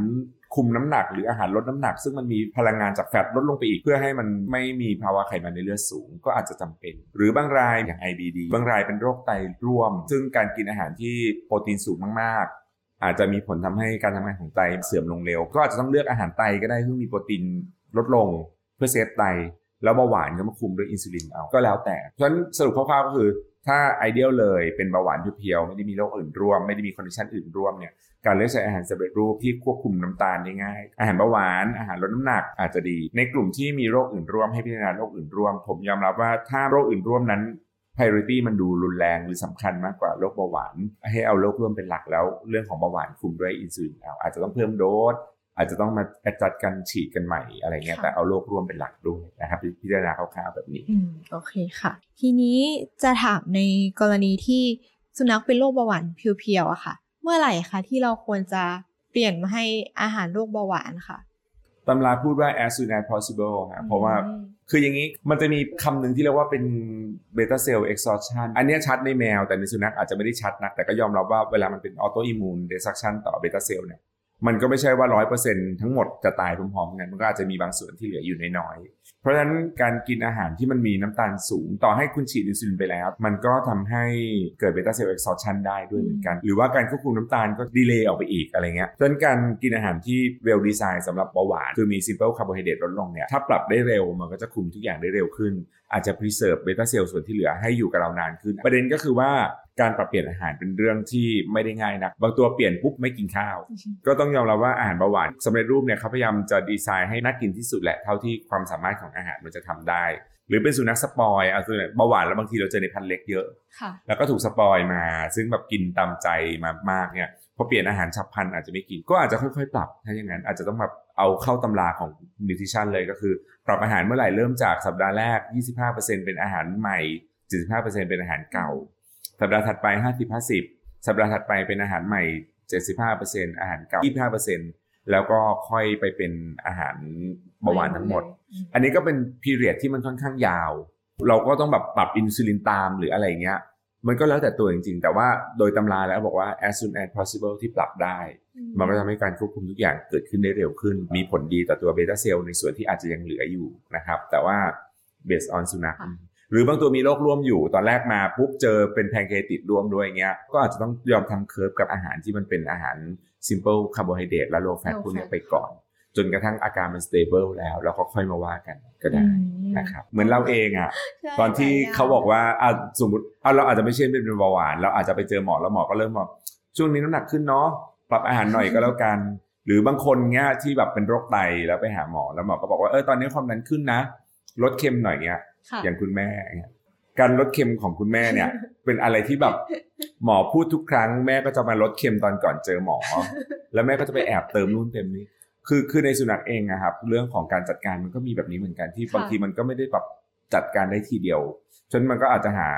คุมน้ำหนักหรืออาหารลดน้ำหนัก ซึ่งมันมีพลังงานจากแฟตลดลงไปอีก เพื่อให้มันไม่มีภาวะไขมันในเลือดสูง ก็อาจจะจำเป็น หรือบางรายอย่าง IBD บางรายเป็นโรคไตร่วม ซึ่งการกินอาหารที่โปรตีนสูงมากๆ อาจจะมีผลทำให้การทำงานของไตเสื่อมลงเร็ว ก็อาจจะต้องเลือกอาหารไตก็ได้ซึ่งมีโปรตีนลดลงเพื่อ safe ไต แล้วเบาหวานก็มาคุมด้วยอินซูลินเอาก็แล้วแต่เพราะฉะนั้นสรุปคร่าวๆก็คือถ้า ideal เลยเป็นเบาหวาน pure ๆไม่ได้มีโรคอื่นร่วม ไม่ได้มี condition อื่นร่วมเนี่ย การเลือกใช้อาหารสำเร็จรูปที่ควบคุมน้ำตาลได้ง่าย อาหารเบาหวานอาหารลดน้ำหนักอาจจะดี ในกลุ่มที่มีโรคอื่นร่วมให้พิจารณาโรคอื่นร่วม ผมยอมรับว่าถ้าโรคอื่นร่วมนั้น priority มันดูรุนแรงหรือสำคัญมากกว่าโรคเบาหวาน ให้เอาโรคร่วมเป็นหลักแล้ว เรื่องของเบาหวานคุมด้วยอินซูลินเอาอาจจะต้องเพิ่มโดสสอาจจะต้องมาจัดกันฉีดกันใหม่อะไรเงี้ยค่ะแต่เอาโรคร่วมเป็นหลักด้วยนะครับพิจารณาคร่าวๆแบบนี้อืมโอเคค่ะ ทีนี้จะถามในกรณีที่สุนัขเป็นโรคเบาหวานเพียวๆอะค่ะ เมื่อไหร่คะที่เราควรจะเปลี่ยนมาให้อาหารโรคเบาหวานค่ะตำราพูดว่า as soon as possible ครับเพราะว่าอืมคืออย่างนี้มันจะมีคำหนึ่งที่เรียกว่าเป็น beta cell exhaustion อันเนี้ยชัดในแมวแต่ในสุนัขอาจจะไม่ได้ชัดนักแต่ก็ยอมรับว่าเวลามันเป็น autoimmune destruction ต่อ beta cell เนี่ย มันก็ไม่ใช่ว่า100%ทั้งหมดจะตายพร้อมๆกันมันก็อาจจะมีบางส่วนที่เหลืออยู่น้อยๆเพราะฉะนั้นการกินอาหารที่มันมีน้ำตาลสูง ต่อให้คุณฉีดอินซูลินไปแล้ว มันก็ทำให้เกิด beta cell exhaustion ได้ด้วยเหมือนกัน หรือว่าการควบคุมน้ำตาลก็ดีเลย์ออกไปอีกอะไรเงี้ยดังนั้นการกินอาหารที่ well design สำหรับเบาหวานคือมี simple carbohydrate ลดลงเนี่ยถ้าปรับได้เร็วมันก็จะคุมทุกอย่างได้เร็วขึ้น อาจจะ preserve beta cell ส่วนที่เหลือให้อยู่กับเรานานขึ้น ประเด็นก็คือว่า การปรับเปลี่ยนอาหารเป็นเรื่องที่ไม่ได้ง่ายนักบางตัวเปลี่ยนปุ๊บไม่กินข้าว ก็ต้องยอมรับว่าอาหารเบาหวานสำเร็จรูปเนี่ยเขาพยายามจะดีไซน์ให้น่ากินที่สุดแหละเท่าที่ความสามารถของอาหารมันจะทำได้ หรือเป็นสุนัข spoil เอาสุนัขเบาหวานแล้วบางทีเราเจอในพันธุ์เล็กเยอะค่ะแล้วก็ถูก spoil มา ซึ่งแบบกินตามใจมามากเนี่ยพอเปลี่ยนอาหารฉับพลันอาจจะไม่กินก็อาจจะค่อยๆ ปรับถ้าอย่างนั้นอาจจะต้องแบบเอาเข้าตำราของ nutrition เลยก็คือ ปรับอาหารเมื่อไหร่เริ่มจากสัปดาห์แรก 25%เป็นอาหารใหม่75%เป็นอาหารเก่า สัปดาห์ถัดไป 50-50 สัปดาห์ถัดไปเป็นอาหารใหม่ 75%อาหารเก่า 25%แล้วก็ค่อยไปเป็นอาหารเบาหวานทั้งหมด อันนี้ก็เป็นพีเรียดที่มันค่อนข้างยาว เราก็ต้องแบบปรับอินซูลินตามหรืออะไรเงี้ย มันก็แล้วแต่ตัวจริงๆ แต่ว่าโดยตำราแล้วบอกว่า as soon as possible ที่ปรับได้ มันก็ทำให้การควบคุมทุกอย่างเกิดขึ้นได้เร็วขึ้น มีผลดีต่อตัวเบต้าเซลล์ในส่วนที่อาจจะยังเหลืออยู่นะครับ แต่ว่า based on สุนัขค่ะ หรือบางตัวมีโรคร่วมอยู่ตอนแรกมาปุ๊บเจอเป็นแพนเคติดร่วมด้วยเงี้ยก็อาจจะต้องยอมทำเคิร์ฟกับอาหารที่มันเป็นอาหาร simple carbohydrate และ low fat low พวกเนี้ย fat ไปก่อน จนกระทั่งอาการมัน stable แล้วแล้วก็ค่อยมาว่ากันก็ได้อืมนะครับเหมือนเราเองอะใช่ตอนที่หลยย่งเขาบอกว่าอะสมมติเอาเราอาจจะไม่ใช่เป็นเบาหวาน เราอาจจะไปเจอหมอแล้วหมอก็เริ่มบอกช่วงนี้น้ำหนักขึ้นเนาะปรับอาหารหน่อยก็แล้วกัน หรือบางคนเงี้ยที่แบบเป็นโรคไตแล้วไปหาหมอแล้วหมอก็บอกว่าเออตอนนี้ความดันขึ้นนะ ลดเค็มหน่อยเงี้ยค่ะอย่างคุณแม่เงี้ยการลดเค็มของคุณแม่เนี่ย เป็นอะไรที่แบบหมอพูดทุกครั้งแม่ก็จะมาลดเค็มตอนก่อนเจอหมอ แล้วแม่ก็จะไปแอบเติมนู่นเติมนี้ คือคือในสุนัขเองนะครับ เรื่องของการจัดการมันก็มีแบบนี้เหมือนกันที่ค่ะบางทีมันก็ไม่ได้แบบจัดการได้ทีเดียวฉะนั้นมันก็อาจจะหา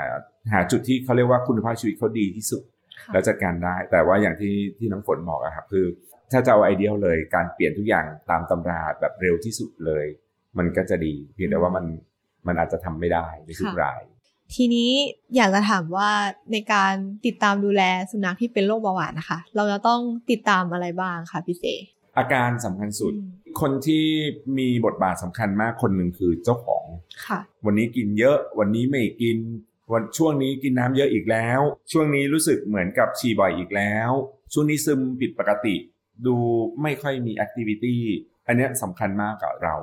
หาจุดที่เขาเรียกว่าคุณภาพชีวิตเขาดีที่สุดค่ะแล้วจัดการได้ แต่ว่าอย่างที่ที่น้องฝนบอกอะครับคือถ้าจะเอาไอเดียเลยการเปลี่ยนทุกอย่างตามตำราแบบเร็วที่สุดเลย มันก็จะดีเพียงแต่ว่ามันมันอาจจะทำไม่ได้ในทุกค่ะราย ทีนี้อยากจะถามว่าในการติดตามดูแลสุนัขที่เป็นโรคเบาหวานนะคะ เราจะต้องติดตามอะไรบ้างคะพี่เสอาการสำคัญสุดอืมคนที่มีบทบาทสำคัญมากคนหนึ่งคือเจ้าของค่ะ วันนี้กินเยอะวันนี้ไม่กิน วันช่วงนี้กินน้ำเยอะอีกแล้ว ช่วงนี้รู้สึกเหมือนกับฉี่บ่อยอีกแล้ว ช่วงนี้ซึมผิดปกติ ดูไม่ค่อยมีแอคทิวิตี้อันเนี้ยสำคัญมากกับเรา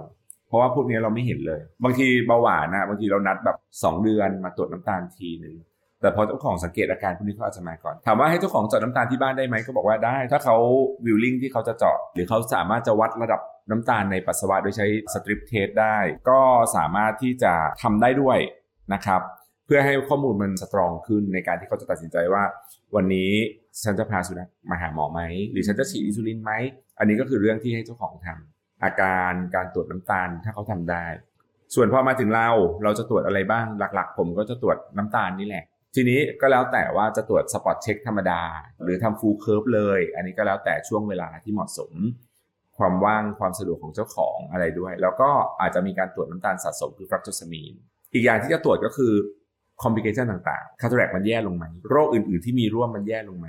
เพราะว่าพวกนี้เราไม่เห็นเลย บางทีเบาหวานนะบางทีเรานัดแบบ 2 เดือนมาตรวจน้ำตาลทีหนึ่งแต่พอเจ้าของสังเกตอาการพวกนี้เขาอาจจะมาก่อน ถามว่าให้เจ้าของเจาะน้ำตาลที่บ้านได้ไหมก็บอกว่าได้ ถ้าเขาวิลลิ่งที่เขาจะเจาะ หรือเขาสามารถจะวัดระดับน้ำตาลในปัสสาวะโดยใช้strip test ได้ ก็สามารถที่จะทำได้ด้วยนะครับเพื่อให้ข้อมูลมัน strong ขึ้นในการที่เขาจะตัดสินใจว่า วันนี้ฉันจะพาสุนัขมาหาหมอไหมหรือฉันจะฉีดอินซูลินไหมอันนี้ก็คือเรื่องที่ให้เจ้าของทำ อาการการตรวจน้ำตาลถ้าเขาทำได้ ส่วนพอมาถึงเราเราจะตรวจอะไรบ้างหลักๆ ผมก็จะตรวจน้ำตาลนี่แหละ ทีนี้ก็แล้วแต่ว่าจะตรวจ spot check ธรรมดา หรือทำ full curve เลย อันนี้ก็แล้วแต่ช่วงเวลาที่เหมาะสม ความว่างความสะดวกของเจ้าของอะไรด้วย แล้วก็อาจจะมีการตรวจน้ำตาลสะสมคือฟรักโตซามีนอีกอย่างที่จะตรวจก็คือคอมพลิเคชันต่างๆคาทแรกมันแย่ลงไหมโรคอื่นๆ ที่มีร่วมมันแย่ลงไหม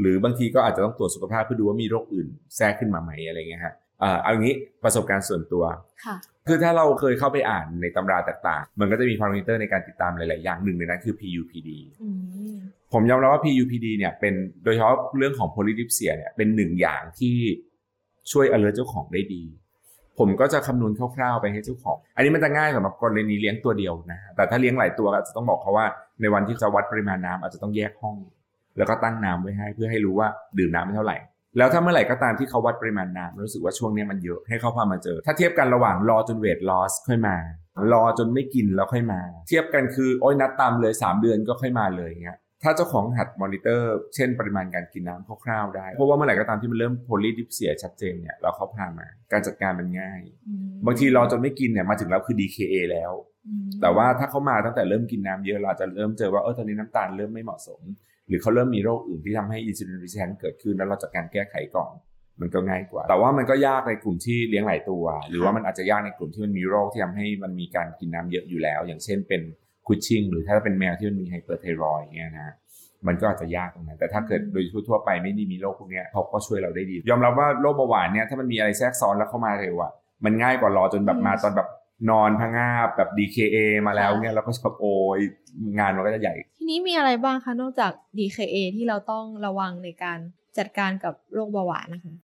หรือบางทีก็อาจจะต้องตรวจสุขภาพเพื่อดูว่ามีโรคอื่นแทรกขึ้นมาไหมอะไรเงี้ยฮะ เอางี้ประสบการณ์ส่วนตัวค่ะคือถ้าเราเคยเข้าไปอ่านในตำราต่างๆ มันก็จะมีพารามิเตอร์ในการติดตามหลาย ๆ อย่างหนึ่งในนั้นคือ PUPD อืมผมยอมรับว่า PUPD เนี่ยเป็นโดยเฉพาะเรื่องของ polydipsia เนี่ยเป็นหนึ่งอย่างที่ช่วย alert เจ้าของได้ดี ผมก็จะคำนวณคร่าว ๆ ไปให้เจ้าของ อันนี้มันจะง่ายสำหรับกรณีเลี้ยงตัวเดียวนะฮะแต่ถ้าเลี้ยงหลายตัวก็อาจจะต้องบอกเขาว่าในวันที่จะวัดปริมาณน้ำอาจจะต้องแยกห้อง แล้วก็ตั้งน้ำไว้ให้เพื่อให้รู้ว่าดื่มน้ำไม่เท่าไหร่ แล้วถ้าเมื่อไหร่ก็ตามที่เขาวัดปริมาณน้ำรู้สึกว่าช่วงเนี้ยมันเยอะให้เขาพามาเจอ ถ้าเทียบกันระหว่างรอจน weight loss ค่อยมารอจนไม่กินแล้วค่อยมา เทียบกันคือโอ้ยนัดตามเลย 3 เดือนก็ค่อยมาเลยเงี้ยถ้าเจ้าของหัดมอนิเตอร์ เช่นปริมาณการกินน้ำคร่าวๆได้ เพราะว่าเมื่อไหร่ก็ตามที่มันเริ่ม polydipsia ชัดเจนเนี่ยเราเขาพามา การจัดการมันง่ายอืมบางทีรอจนไม่กินเนี่ยมาถึงแล้วคือ DKA แล้วอืมแต่ว่าถ้าเขามาตั้งแต่เริ่มกินน้ำเยอะเราอาจจะเริ่มเจอว่าเออตอนนี้น้ำตาลเริ่มไม่เหมาะสม หรือเขาเริ่มมีโรคอื่นที่ทำให้ insulin resistance เกิดขึ้นแล้วเราจัดการแก้ไขก่อนมันก็ง่ายกว่า แต่ว่ามันก็ยากในกลุ่มที่เลี้ยงหลายตัว หรือว่ามันอาจจะยากในกลุ่มที่มันมีโรคที่ทำให้มันมีการกินน้ำเยอะอยู่แล้ว อย่างเช่นเป็น Cushing หรือถ้าเป็นแมวที่มันมี hyperthyroid เงี้ยนะมันก็อาจจะยากตรงนั้นแต่ถ้าเกิดโดยทั่วๆไปไม่ได้มีโรคพวกเนี้ยเขาก็ช่วยเราได้ดี ยอมรับว่าโรคเบาหวานเนี่ยถ้ามันมีอะไรแทรกซ้อนแล้วเข้ามาเร็วอะมันง่ายกว่ารอจนแบบมาตอนแบบ นอนพังงาบแบบ DKA มาแล้วเนี่ยแล้วก็จะแบบโอยงานมันก็จะใหญ่ ทีนี้มีอะไรบ้างคะ นอกจาก DKA ที่เราต้องระวังในการจัดการกับโรคเบาหวานนะคะ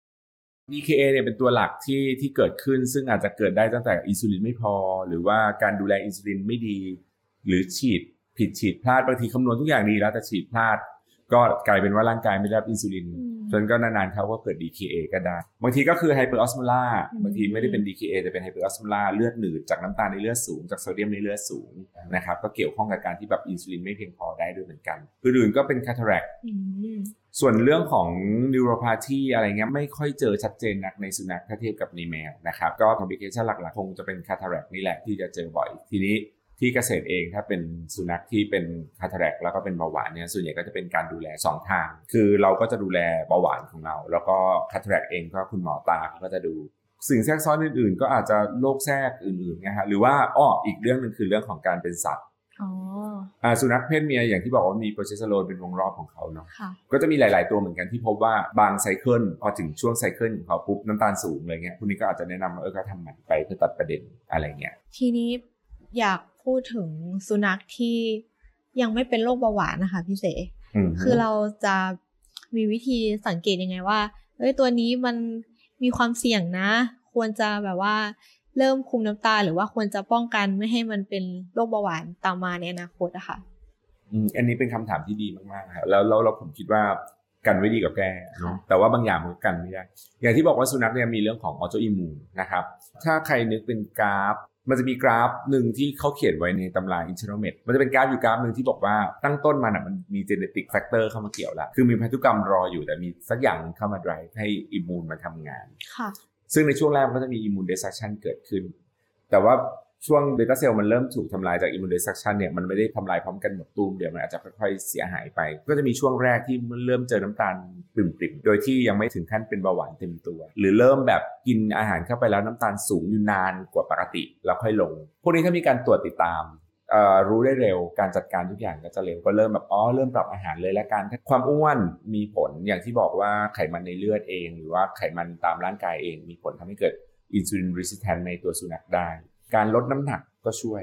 DKA เนี่ยเป็นตัวหลักที่ที่เกิดขึ้นซึ่งอาจจะเกิดได้ตั้งแต่อินซูลินไม่พอ หรือว่าการดูแลอินซูลินไม่ดี หรือฉีดผิดฉีดพลาดบางทีคำนวณทุกอย่างดีแล้วแต่ฉีดพลาด ก็กลายเป็นว่าร่างกายไม่ได้รับอินซูลินอืมจนก็นานๆเขาก็เกิด DKA ก็ได้ บางทีก็คือ hyperosmolar อืมบางทีไม่ได้เป็น DKA แต่เป็น hyperosmolar เลือดหนืดจากน้ำตาลในเลือดสูงจากโซเดียมในเลือดสูงนะครับก็เกี่ยวข้องกับการที่แบบอินซูลินไม่เพียงพอได้ด้วยเหมือนกันอื่นๆก็เป็น cataract อืมส่วนเรื่องของ neuropathy อะไรเงี้ยไม่ค่อยเจอชัดเจนนักในสุนัขถ้าเทียบกับในแมวนะครับก็ complication หลักๆคงจะเป็น cataract นี่แหละที่จะเจอบ่อยทีนี้ ที่เกษตรเองถ้าเป็นสุนัขที่เป็น cataract แล้วก็เป็นเบาหวานเนี่ยส่วนใหญ่ก็จะเป็นการดูแล 2 ทาง คือเราก็จะดูแลเบาหวานของเรา แล้วก็ cataract เองก็คุณหมอตาเขาก็จะดูสิ่งแทรกซ้อนอื่นๆ ก็อาจจะโรคแทรกอื่นๆนะฮะหรือว่าอ้ออีกเรื่องหนึ่งคือเรื่องของการเป็นสัตว์อ๋ออ่าสุนัขเพศเมียอย่างที่บอกว่ามีโปรเจสเตอโรนเป็นวงรอบของเขาเนาะค่ะก็จะมีหลาย ๆ ตัวเหมือนกันที่พบว่าบาง cycle พอถึงช่วง cycle ของเขาปุ๊บน้ำตาลสูงอะไรเงี้ยพวกนี้ก็อาจจะแนะนำว่าเออก็ทำหมันไปเพื่อตัดประเด็นอะไรเงี้ยทีนี้อยาก พูดถึงสุนัขที่ยังไม่เป็นโรคเบาหวานนะคะพี่เสอืมคือเราจะมีวิธีสังเกตยังไงว่าเอ้ยตัวนี้มันมีความเสี่ยงนะ ควรจะแบบว่าเริ่มคุมน้ำตาลหรือว่าควรจะป้องกันไม่ให้มันเป็นโรคเบาหวานตามมาในอนาคตอะค่ะอืมอันนี้เป็นคำถามที่ดีมากๆครับแล้วแล้วเราผมคิดว่ากันไว้ดีกว่าแก้เนาะแต่ว่าบางอย่างมันก็กันไม่ได้ อย่างที่บอกว่าสุนัขเนี่ยมีเรื่องของออโตอิมูนนะครับ ถ้าใครนึกเป็นกราฟ มันจะมีกราฟหนึ่งที่เขาเขียนไว้ในตำรา internal med มันจะเป็นกราฟอยู่กราฟหนึ่งที่บอกว่าตั้งต้นมันอะมันมี genetic factor เข้ามาเกี่ยวแล้วคือมีพันธุกรรมรออยู่แต่มีสักอย่างหนึ่งเข้ามา drive ให้ immune มาทำงาน ค่ะ ซึ่งในช่วงแรกมันก็จะมี immune destruction เกิดขึ้น แต่ว่า ช่วง beta cell มันเริ่มถูกทำลายจาก immune destruction เนี่ยมันไม่ได้ทำลายพร้อมกันหมดตูมเดี๋ยวมันอาจจะค่อยๆเสียหายไป ก็จะมีช่วงแรกที่มันเริ่มเจอน้ำตาลปริ่มๆ โดยที่ยังไม่ถึงขั้นเป็นเบาหวานเต็มตัว หรือเริ่มแบบกินอาหารเข้าไปแล้วน้ำตาลสูงอยู่นานกว่าปกติ แล้วค่อยลง พวกนี้ถ้ามีการตรวจติดตามรู้ได้เร็วการจัดการทุกอย่างก็จะเร็วก็เริ่มแบบอ๋อเริ่มปรับอาหารเลยและการความอ้วนมีผลอย่างที่บอกว่าไขมันในเลือดเอง หรือว่าไขมันตามร่างกายเอง มีผลทำให้เกิดอินซูลินรีสิสแทนในตัวสุนัขได้ การลดน้ำหนักก็ช่วย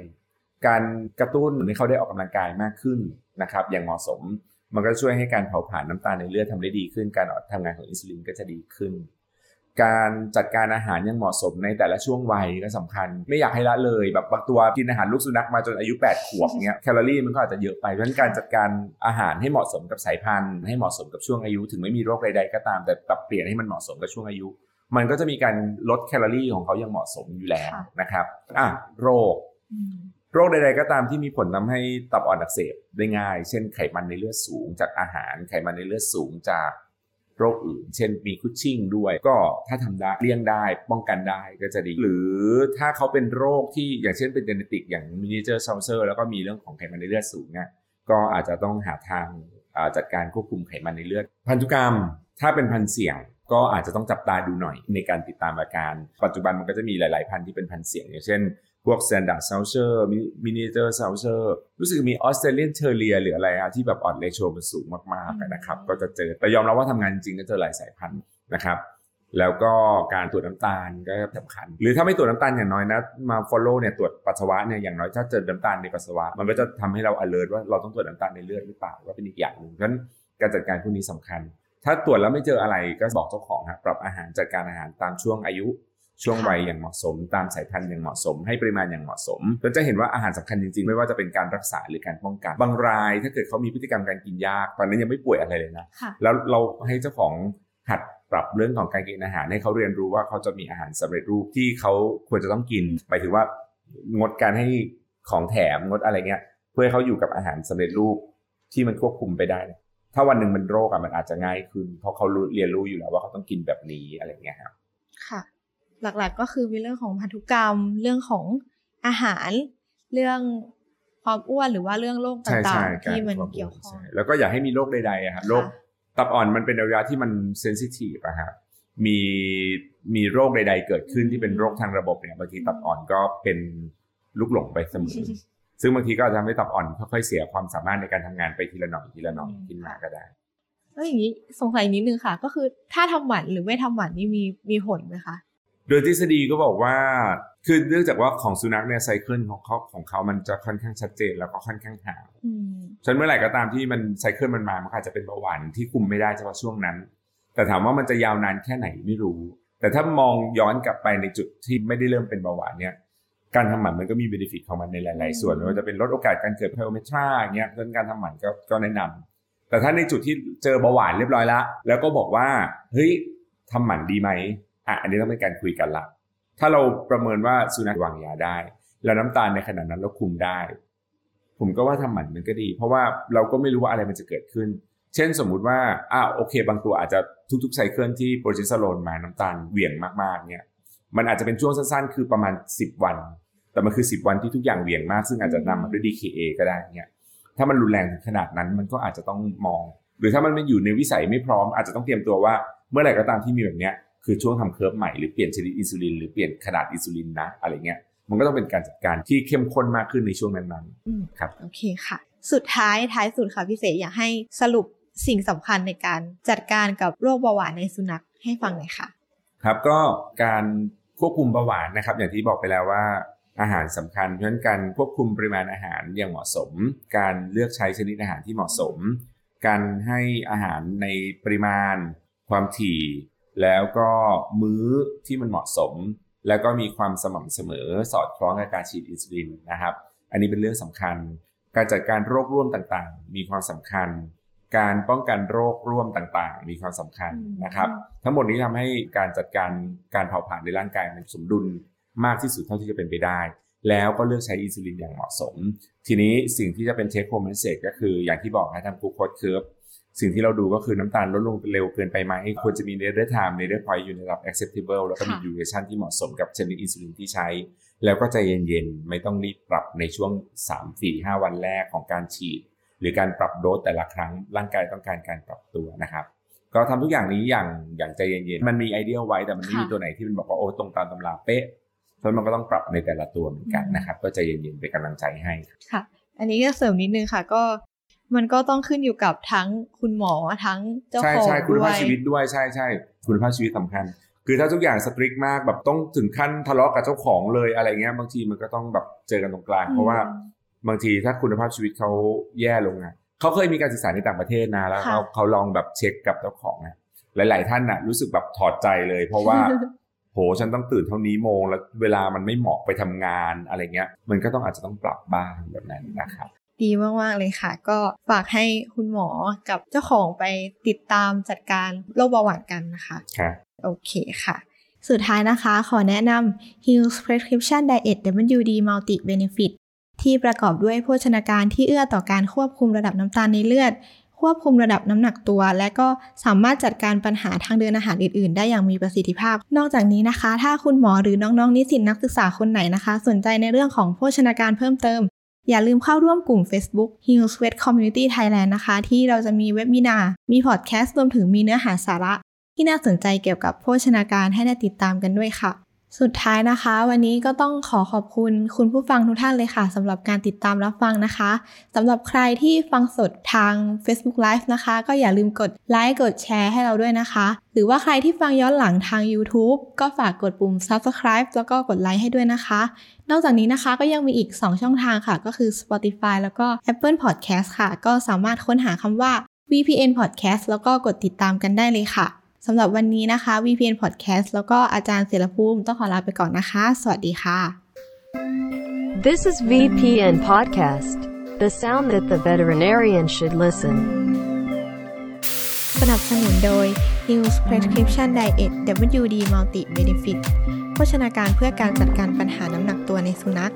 การกระตุ้นให้เขาได้ออกกำลังกายมากขึ้นนะครับ อย่างเหมาะสม มันก็ช่วยให้การเผาผลาญน้ำตาลในเลือดทำได้ดีขึ้น การทำงานของอินซูลินก็จะดีขึ้น การจัดการอาหารยังเหมาะสมในแต่ละช่วงวัยก็สำคัญ ไม่อยากให้ละเลยแบบบางตัวกินอาหารลูกสุนัขมาจนอายุ 8 ขวบเงี้ยแคลอรี่มันก็อาจจะเยอะไปเพราะฉะนั้นการจัดการอาหารให้เหมาะสมกับสายพันธุ์ ให้เหมาะสมกับช่วงอายุ ถึงไม่มีโรคใดๆก็ตามแต่ปรับเปลี่ยนให้มันเหมาะสมกับช่วงอายุ มันก็จะมีการลดแคลอรี่ของเขาอย่างเหมาะสมอยู่แล้วนะครับอะโรคอืมโรคใดๆก็ตามที่มีผลทำให้ตับอ่อนอักเสบได้ง่าย เช่นไขมันในเลือดสูงจากอาหาร ไขมันในเลือดสูงจากโรคอื่น เช่นมี Cushing ด้วย ก็ถ้าทำได้เลี่ยงได้ป้องกันได้ก็จะดี หรือถ้าเขาเป็นโรคที่อย่างเช่นเป็น genetic อย่าง Miniature Schnauzer แล้วก็มีเรื่องของไขมันในเลือดสูงเนี่ยก็อาจจะต้องหาทางอ่าจัดการควบคุมไขมันในเลือด พันธุกรรมถ้าเป็นพันธุ์เสี่ยง ก็อาจจะต้องจับตาดูหน่อยในการติดตามอาการ ปัจจุบันมันก็จะมีหลาย ๆ พันธุ์ที่เป็นพันธุ์เสี่ยง อย่างเช่น พวก Standard s o u c h e r Miniature s o u c h e r รู้สึกมี Australian Terrier หรืออะไรอะที่แบบ odds ratio มันสูงมากๆอะนะครับ ก็จะเจอแต่ยอมรับว่าทำงานจริงก็เจอหลายสายพันธุ์นะครับแล้วก็การตรวจน้ำตาลก็สำคัญ หรือถ้าไม่ตรวจน้ำตาลอย่างน้อยนะมา follow เนี่ยตรวจปัสสาวะเนี่ยอย่างน้อยถ้าเจอน้ำตาลในปัสสาวะ มันก็จะทำให้เรา alert ว่าเราต้องตรวจน้ำตาลในเลือดหรือเปล่าก็เป็นอีกอย่างหนึ่งเพราะฉะนั้นการจัดการพวกนี้สำคัญ ถ้าตรวจแล้วไม่เจออะไรก็บอกเจ้าของครับปรับอาหารจัดการอาหารตามช่วงอายุช่วงวัยอย่างเหมาะสม ตามสายพันธุ์อย่างเหมาะสม ให้ปริมาณอย่างเหมาะสมเราจะเห็นว่าอาหารสำคัญจริงๆ ไม่ว่าจะเป็นการรักษาหรือการป้องกัน บางราย ถ้าเกิดเขามีพฤติกรรมการกินยาก ตอนนั้นยังไม่ป่วยอะไรเลยนะค่ะแล้วเราให้เจ้าของหัดปรับเรื่องของการกินอาหาร ให้เขาเรียนรู้ว่าเขาจะมีอาหารสำเร็จรูปที่เขาควรจะต้องกินหมายถึงว่างดการให้ของแถมงดอะไรเงี้ย เพื่อให้เขาอยู่กับอาหารสำเร็จรูปที่มันควบคุมไปได้ ถ้าวันหนึ่งมันโรคอะมันอาจจะง่ายขึ้น เพราะเขารู้เรียนรู้อยู่แล้วว่าเขาต้องกินแบบนี้อะไรเงี้ยครับค่ะ หลักๆก็คือมีเรื่องของพันธุกรรม เรื่องของอาหาร เรื่องความอ้วนหรือว่าเรื่องโรคใช่ต่าใช่งๆที่มันารเกี่ยวข้องใช่แล้วก็อย่าให้มีโรคใดๆอะครับโรคค่ะตับอ่อนมันเป็นอวัยวะที่มันเซนซิทีฟอะครับมีมีโรคใด ๆ เกิดขึ้นที่เป็นโรคทางระบบเนี่ยบางทีตับอ่อนก็เป็นลูกหลงไปเสมอ ซึ่งบางทีก็อาจจะทำให้ตับอ่อนค่อยๆเสียความสามารถในการทำงานไปทีละหน่อยทีละหน่อยขึ้นมาก็ได้แล้วอย่างนี้สงสัยนิดนึงค่ะ ก็คือถ้าทำหมันหรือไม่ทำหมันนี่มีมีผลไหมคะโดยทฤษฎีก็บอกว่าคือเนื่องจากว่าของสุนัขเนี่ยไซเคิลของเขาของเขามันจะค่อนข้างชัดเจนแล้วก็ค่อนข้างห่างอืมฉะนันเมื่อไหร่ก็ตามที่มันไซเคิลมันมามันอาจจะเป็นเบาหวานที่คุมไม่ได้เฉพาะช่วงนั้น แต่ถามว่ามันจะยาวนานแค่ไหนไม่รู้ แต่ถ้ามองย้อนกลับไปในจุดที่ไม่ได้เริ่มเป็นเบาหวานเนี่ย การทำหมันมันก็มีเบนฟิตของมันในหลาย ๆ ส่วนไม่ว่าจะเป็นลดโอกาสการเกิดเพลเมทราอย่างเงี้ยดังนั้นการทำหมันก็ก็แนะนำแต่ถ้าในจุดที่เจอเบาหวานเรียบร้อยละแล้วก็บอกว่าเฮ้ยทำหมันดีไหมอะอันนี้ต้องเป็นการคุยกันละถ้าเราประเมินว่าสุนัขวางยาได้ แล้วน้ำตาลในขณะนั้นเราคุมได้ ผมก็ว่าทำหมันมันก็ดี เพราะว่าเราก็ไม่รู้ว่าอะไรมันจะเกิดขึ้น เช่นสมมุติว่าอ้าวโอเค บางตัวอาจจะทุกๆไซเคิลที่โปรเจสเตอโรนมาน้ำตาลเหวี่ยงมากๆเนี่ย มันอาจจะเป็นช่วงสั้นๆ คือประมาณ 10 วัน แต่มันคือ 10 วันที่ทุกอย่างเหวี่ยงมาก ซึ่งอาจจะนำมาด้วย DKA ก็ได้เนี่ยถ้ามันรุนแรงถึงขนาดนั้นมันก็อาจจะต้องมอง หรือถ้ามันไม่อยู่ในวิสัยไม่พร้อม อาจจะต้องเตรียมตัวว่าเมื่อไหร่ก็ตามที่มีแบบเนี้ยคือช่วงทำเคิร์ฟใหม่หรือเปลี่ยนชนิดอินซูลินหรือเปลี่ยนขนาดอินซูลินนะอะไรเงี้ยมันก็ต้องเป็นการจัดการที่เข้มข้นมากขึ้นในช่วงนั้นอืมๆครับโอเคค่ะ สุดท้ายท้ายสุดค่ะพี่เสกอยากให้สรุปสิ่งสำคัญในการจัดการกับโรคเบาหวานในสุนัขให้ฟังหน่อยค่ะ ครับก็การ ควบคุมเบาหวานนะครับ อย่างที่บอกไปแล้วว่าอาหารสำคัญเพราะฉะนั้นการควบคุมปริมาณอาหารอย่างเหมาะสม การเลือกใช้ชนิดอาหารที่เหมาะสม การให้อาหารในปริมาณ ความถี่ แล้วก็มื้อที่มันเหมาะสม แล้วก็มีความสม่ำเสมอสอดคล้องกับการฉีดอินซูลินนะครับ อันนี้เป็นเรื่องสำคัญ การจัดการโรคร่วมต่างๆ มีความสำคัญ การป้องกันโรคร่วมต่างๆ มีความสำคัญนะครับ ทั้งหมดนี้ทำให้การจัดการการเผาผลาญในร่างกายมันสมดุลมากที่สุดเท่าที่จะเป็นไปได้ แล้วก็เลือกใช้อินซูลินอย่างเหมาะสม ทีนี้สิ่งที่จะเป็น take home message ก็คืออย่างที่บอกนะทำกูโคดเคิร์ฟสิ่งที่เราดูก็คือน้ำตาลลดลงเร็วเกินไปไหมควรจะมี nadir time nadir point อยู่ในระดับ acceptable แล้วก็มีค่ะ duration ที่เหมาะสมกับชนิดอินซูลินที่ใช้ แล้วก็ใจเย็นๆ ไม่ต้องรีบปรับในช่วง 3 4 5 วันแรกของการฉีด หรือการปรับโดสแต่ละครั้งร่างกายต้องการการปรับตัวนะครับ ก็ทำทุกอย่างนี้อย่างอย่างใจเย็นๆมันมี ideal ไว้แต่มันไม่มีค่ะตัวไหนที่มันบอกว่าโอ้ตรงตามตำราเป๊ะเพราะมันก็ต้องปรับในแต่ละตัวเหมือนกันนะครับ ก็ใจเย็นๆเป็นกำลังใจให้ค่ะ อันนี้ก็เสริมนิดนึงค่ะก็มันก็ต้องขึ้นอยู่กับทั้งคุณหมอทั้งเจ้าใช่ของใช่คุณด้วภาพยชีวิตด้วยใช่ใช่คุณภาพชีวิตสำคัญ คือถ้าทุกอย่างสตริกมากแบบต้องถึงขั้นทะเลาะกับเจ้าของเลยอะไรเงี้ยบางทีมันก็ต้องแบบเจอกันตรงกลางอืมเพราะว่า บางทีถ้าคุณภาพชีวิตเขาแย่ลงอะเขาเคยมีการศึกษาในต่างประเทศนะแล้วเขาเขาลองแบบเช็คกับเจ้าของนะหลาย ๆ ท่านน่ะ รู้สึกแบบถอดใจเลย เพราะว่าโหฉันต้องตื่นเท่านี้โมงแล้วเวลามันไม่เหมาะไปทำงานอะไรเงี้ย มันก็ต้องอาจจะต้องปรับบ้างแบบนั้นนะครับดีมากๆเลยค่ะ ก็ฝากให้คุณหมอกับเจ้าของไปติดตามจัดการโรคเบาหวานกันนะคะครับโอเคค่ะ สุดท้ายนะคะขอแนะนำ Hill's Prescription Diet WD Multi Benefit ที่ประกอบด้วยโภชนาการที่เอื้อต่อการควบคุมระดับน้ำตาลในเลือด ควบคุมระดับน้ำหนักตัว และก็สามารถจัดการปัญหาทางเดินอาหารอื่น ๆ ได้อย่างมีประสิทธิภาพ นอกจากนี้นะคะ ถ้าคุณหมอหรือน้องๆนิสิตนักศึกษาคนไหนนะคะ สนใจในเรื่องของโภชนาการเพิ่มเติม อย่าลืมเข้าร่วมกลุ่ม Facebook Heal s w e t Community Thailand นะคะ ที่เราจะมีเว็บมินา มีพอดแคสต์รวมถึงมีเนื้อหาสาระ ที่น่าสนใจเกี่ยวกับโภชนาการให้ได้ติดตามกันด้วยค่ะ สุดท้ายนะคะ วันนี้ก็ต้องขอขอบคุณคุณผู้ฟังทุกท่านเลยค่ะสำหรับการติดตามรับฟังนะคะสำหรับใครที่ฟังสดทาง Facebook Live นะคะ ก็อย่าลืมกดไลค์กดแชร์ให้เราด้วยนะคะ หรือว่าใครที่ฟังย้อนหลังทาง YouTube ก็ฝากกดปุ่ม Subscribe แล้วก็กดไลค์ให้ด้วยนะคะ นอกจากนี้นะคะก็ยังมีอีก 2 ช่องทางค่ะ ก็คือ Spotify แล้วก็ Apple Podcast ค่ะ ก็สามารถค้นหาคำว่า VPN Podcast แล้วก็กดติดตามกันได้เลยค่ะ สำหรับวันนี้นะคะ VPN Podcast แล้วก็อาจารย์เสรภูมิต้องขอลาไปก่อนนะคะ สวัสดีค่ะ This is VPN Podcast, the sound that the veterinarian should listen. สนับสนุนโดย Hill's Prescription Diet WD Multi Benefit โภชนาการเพื่อการจัดการปัญหาน้ำหนักตัวในสุนัข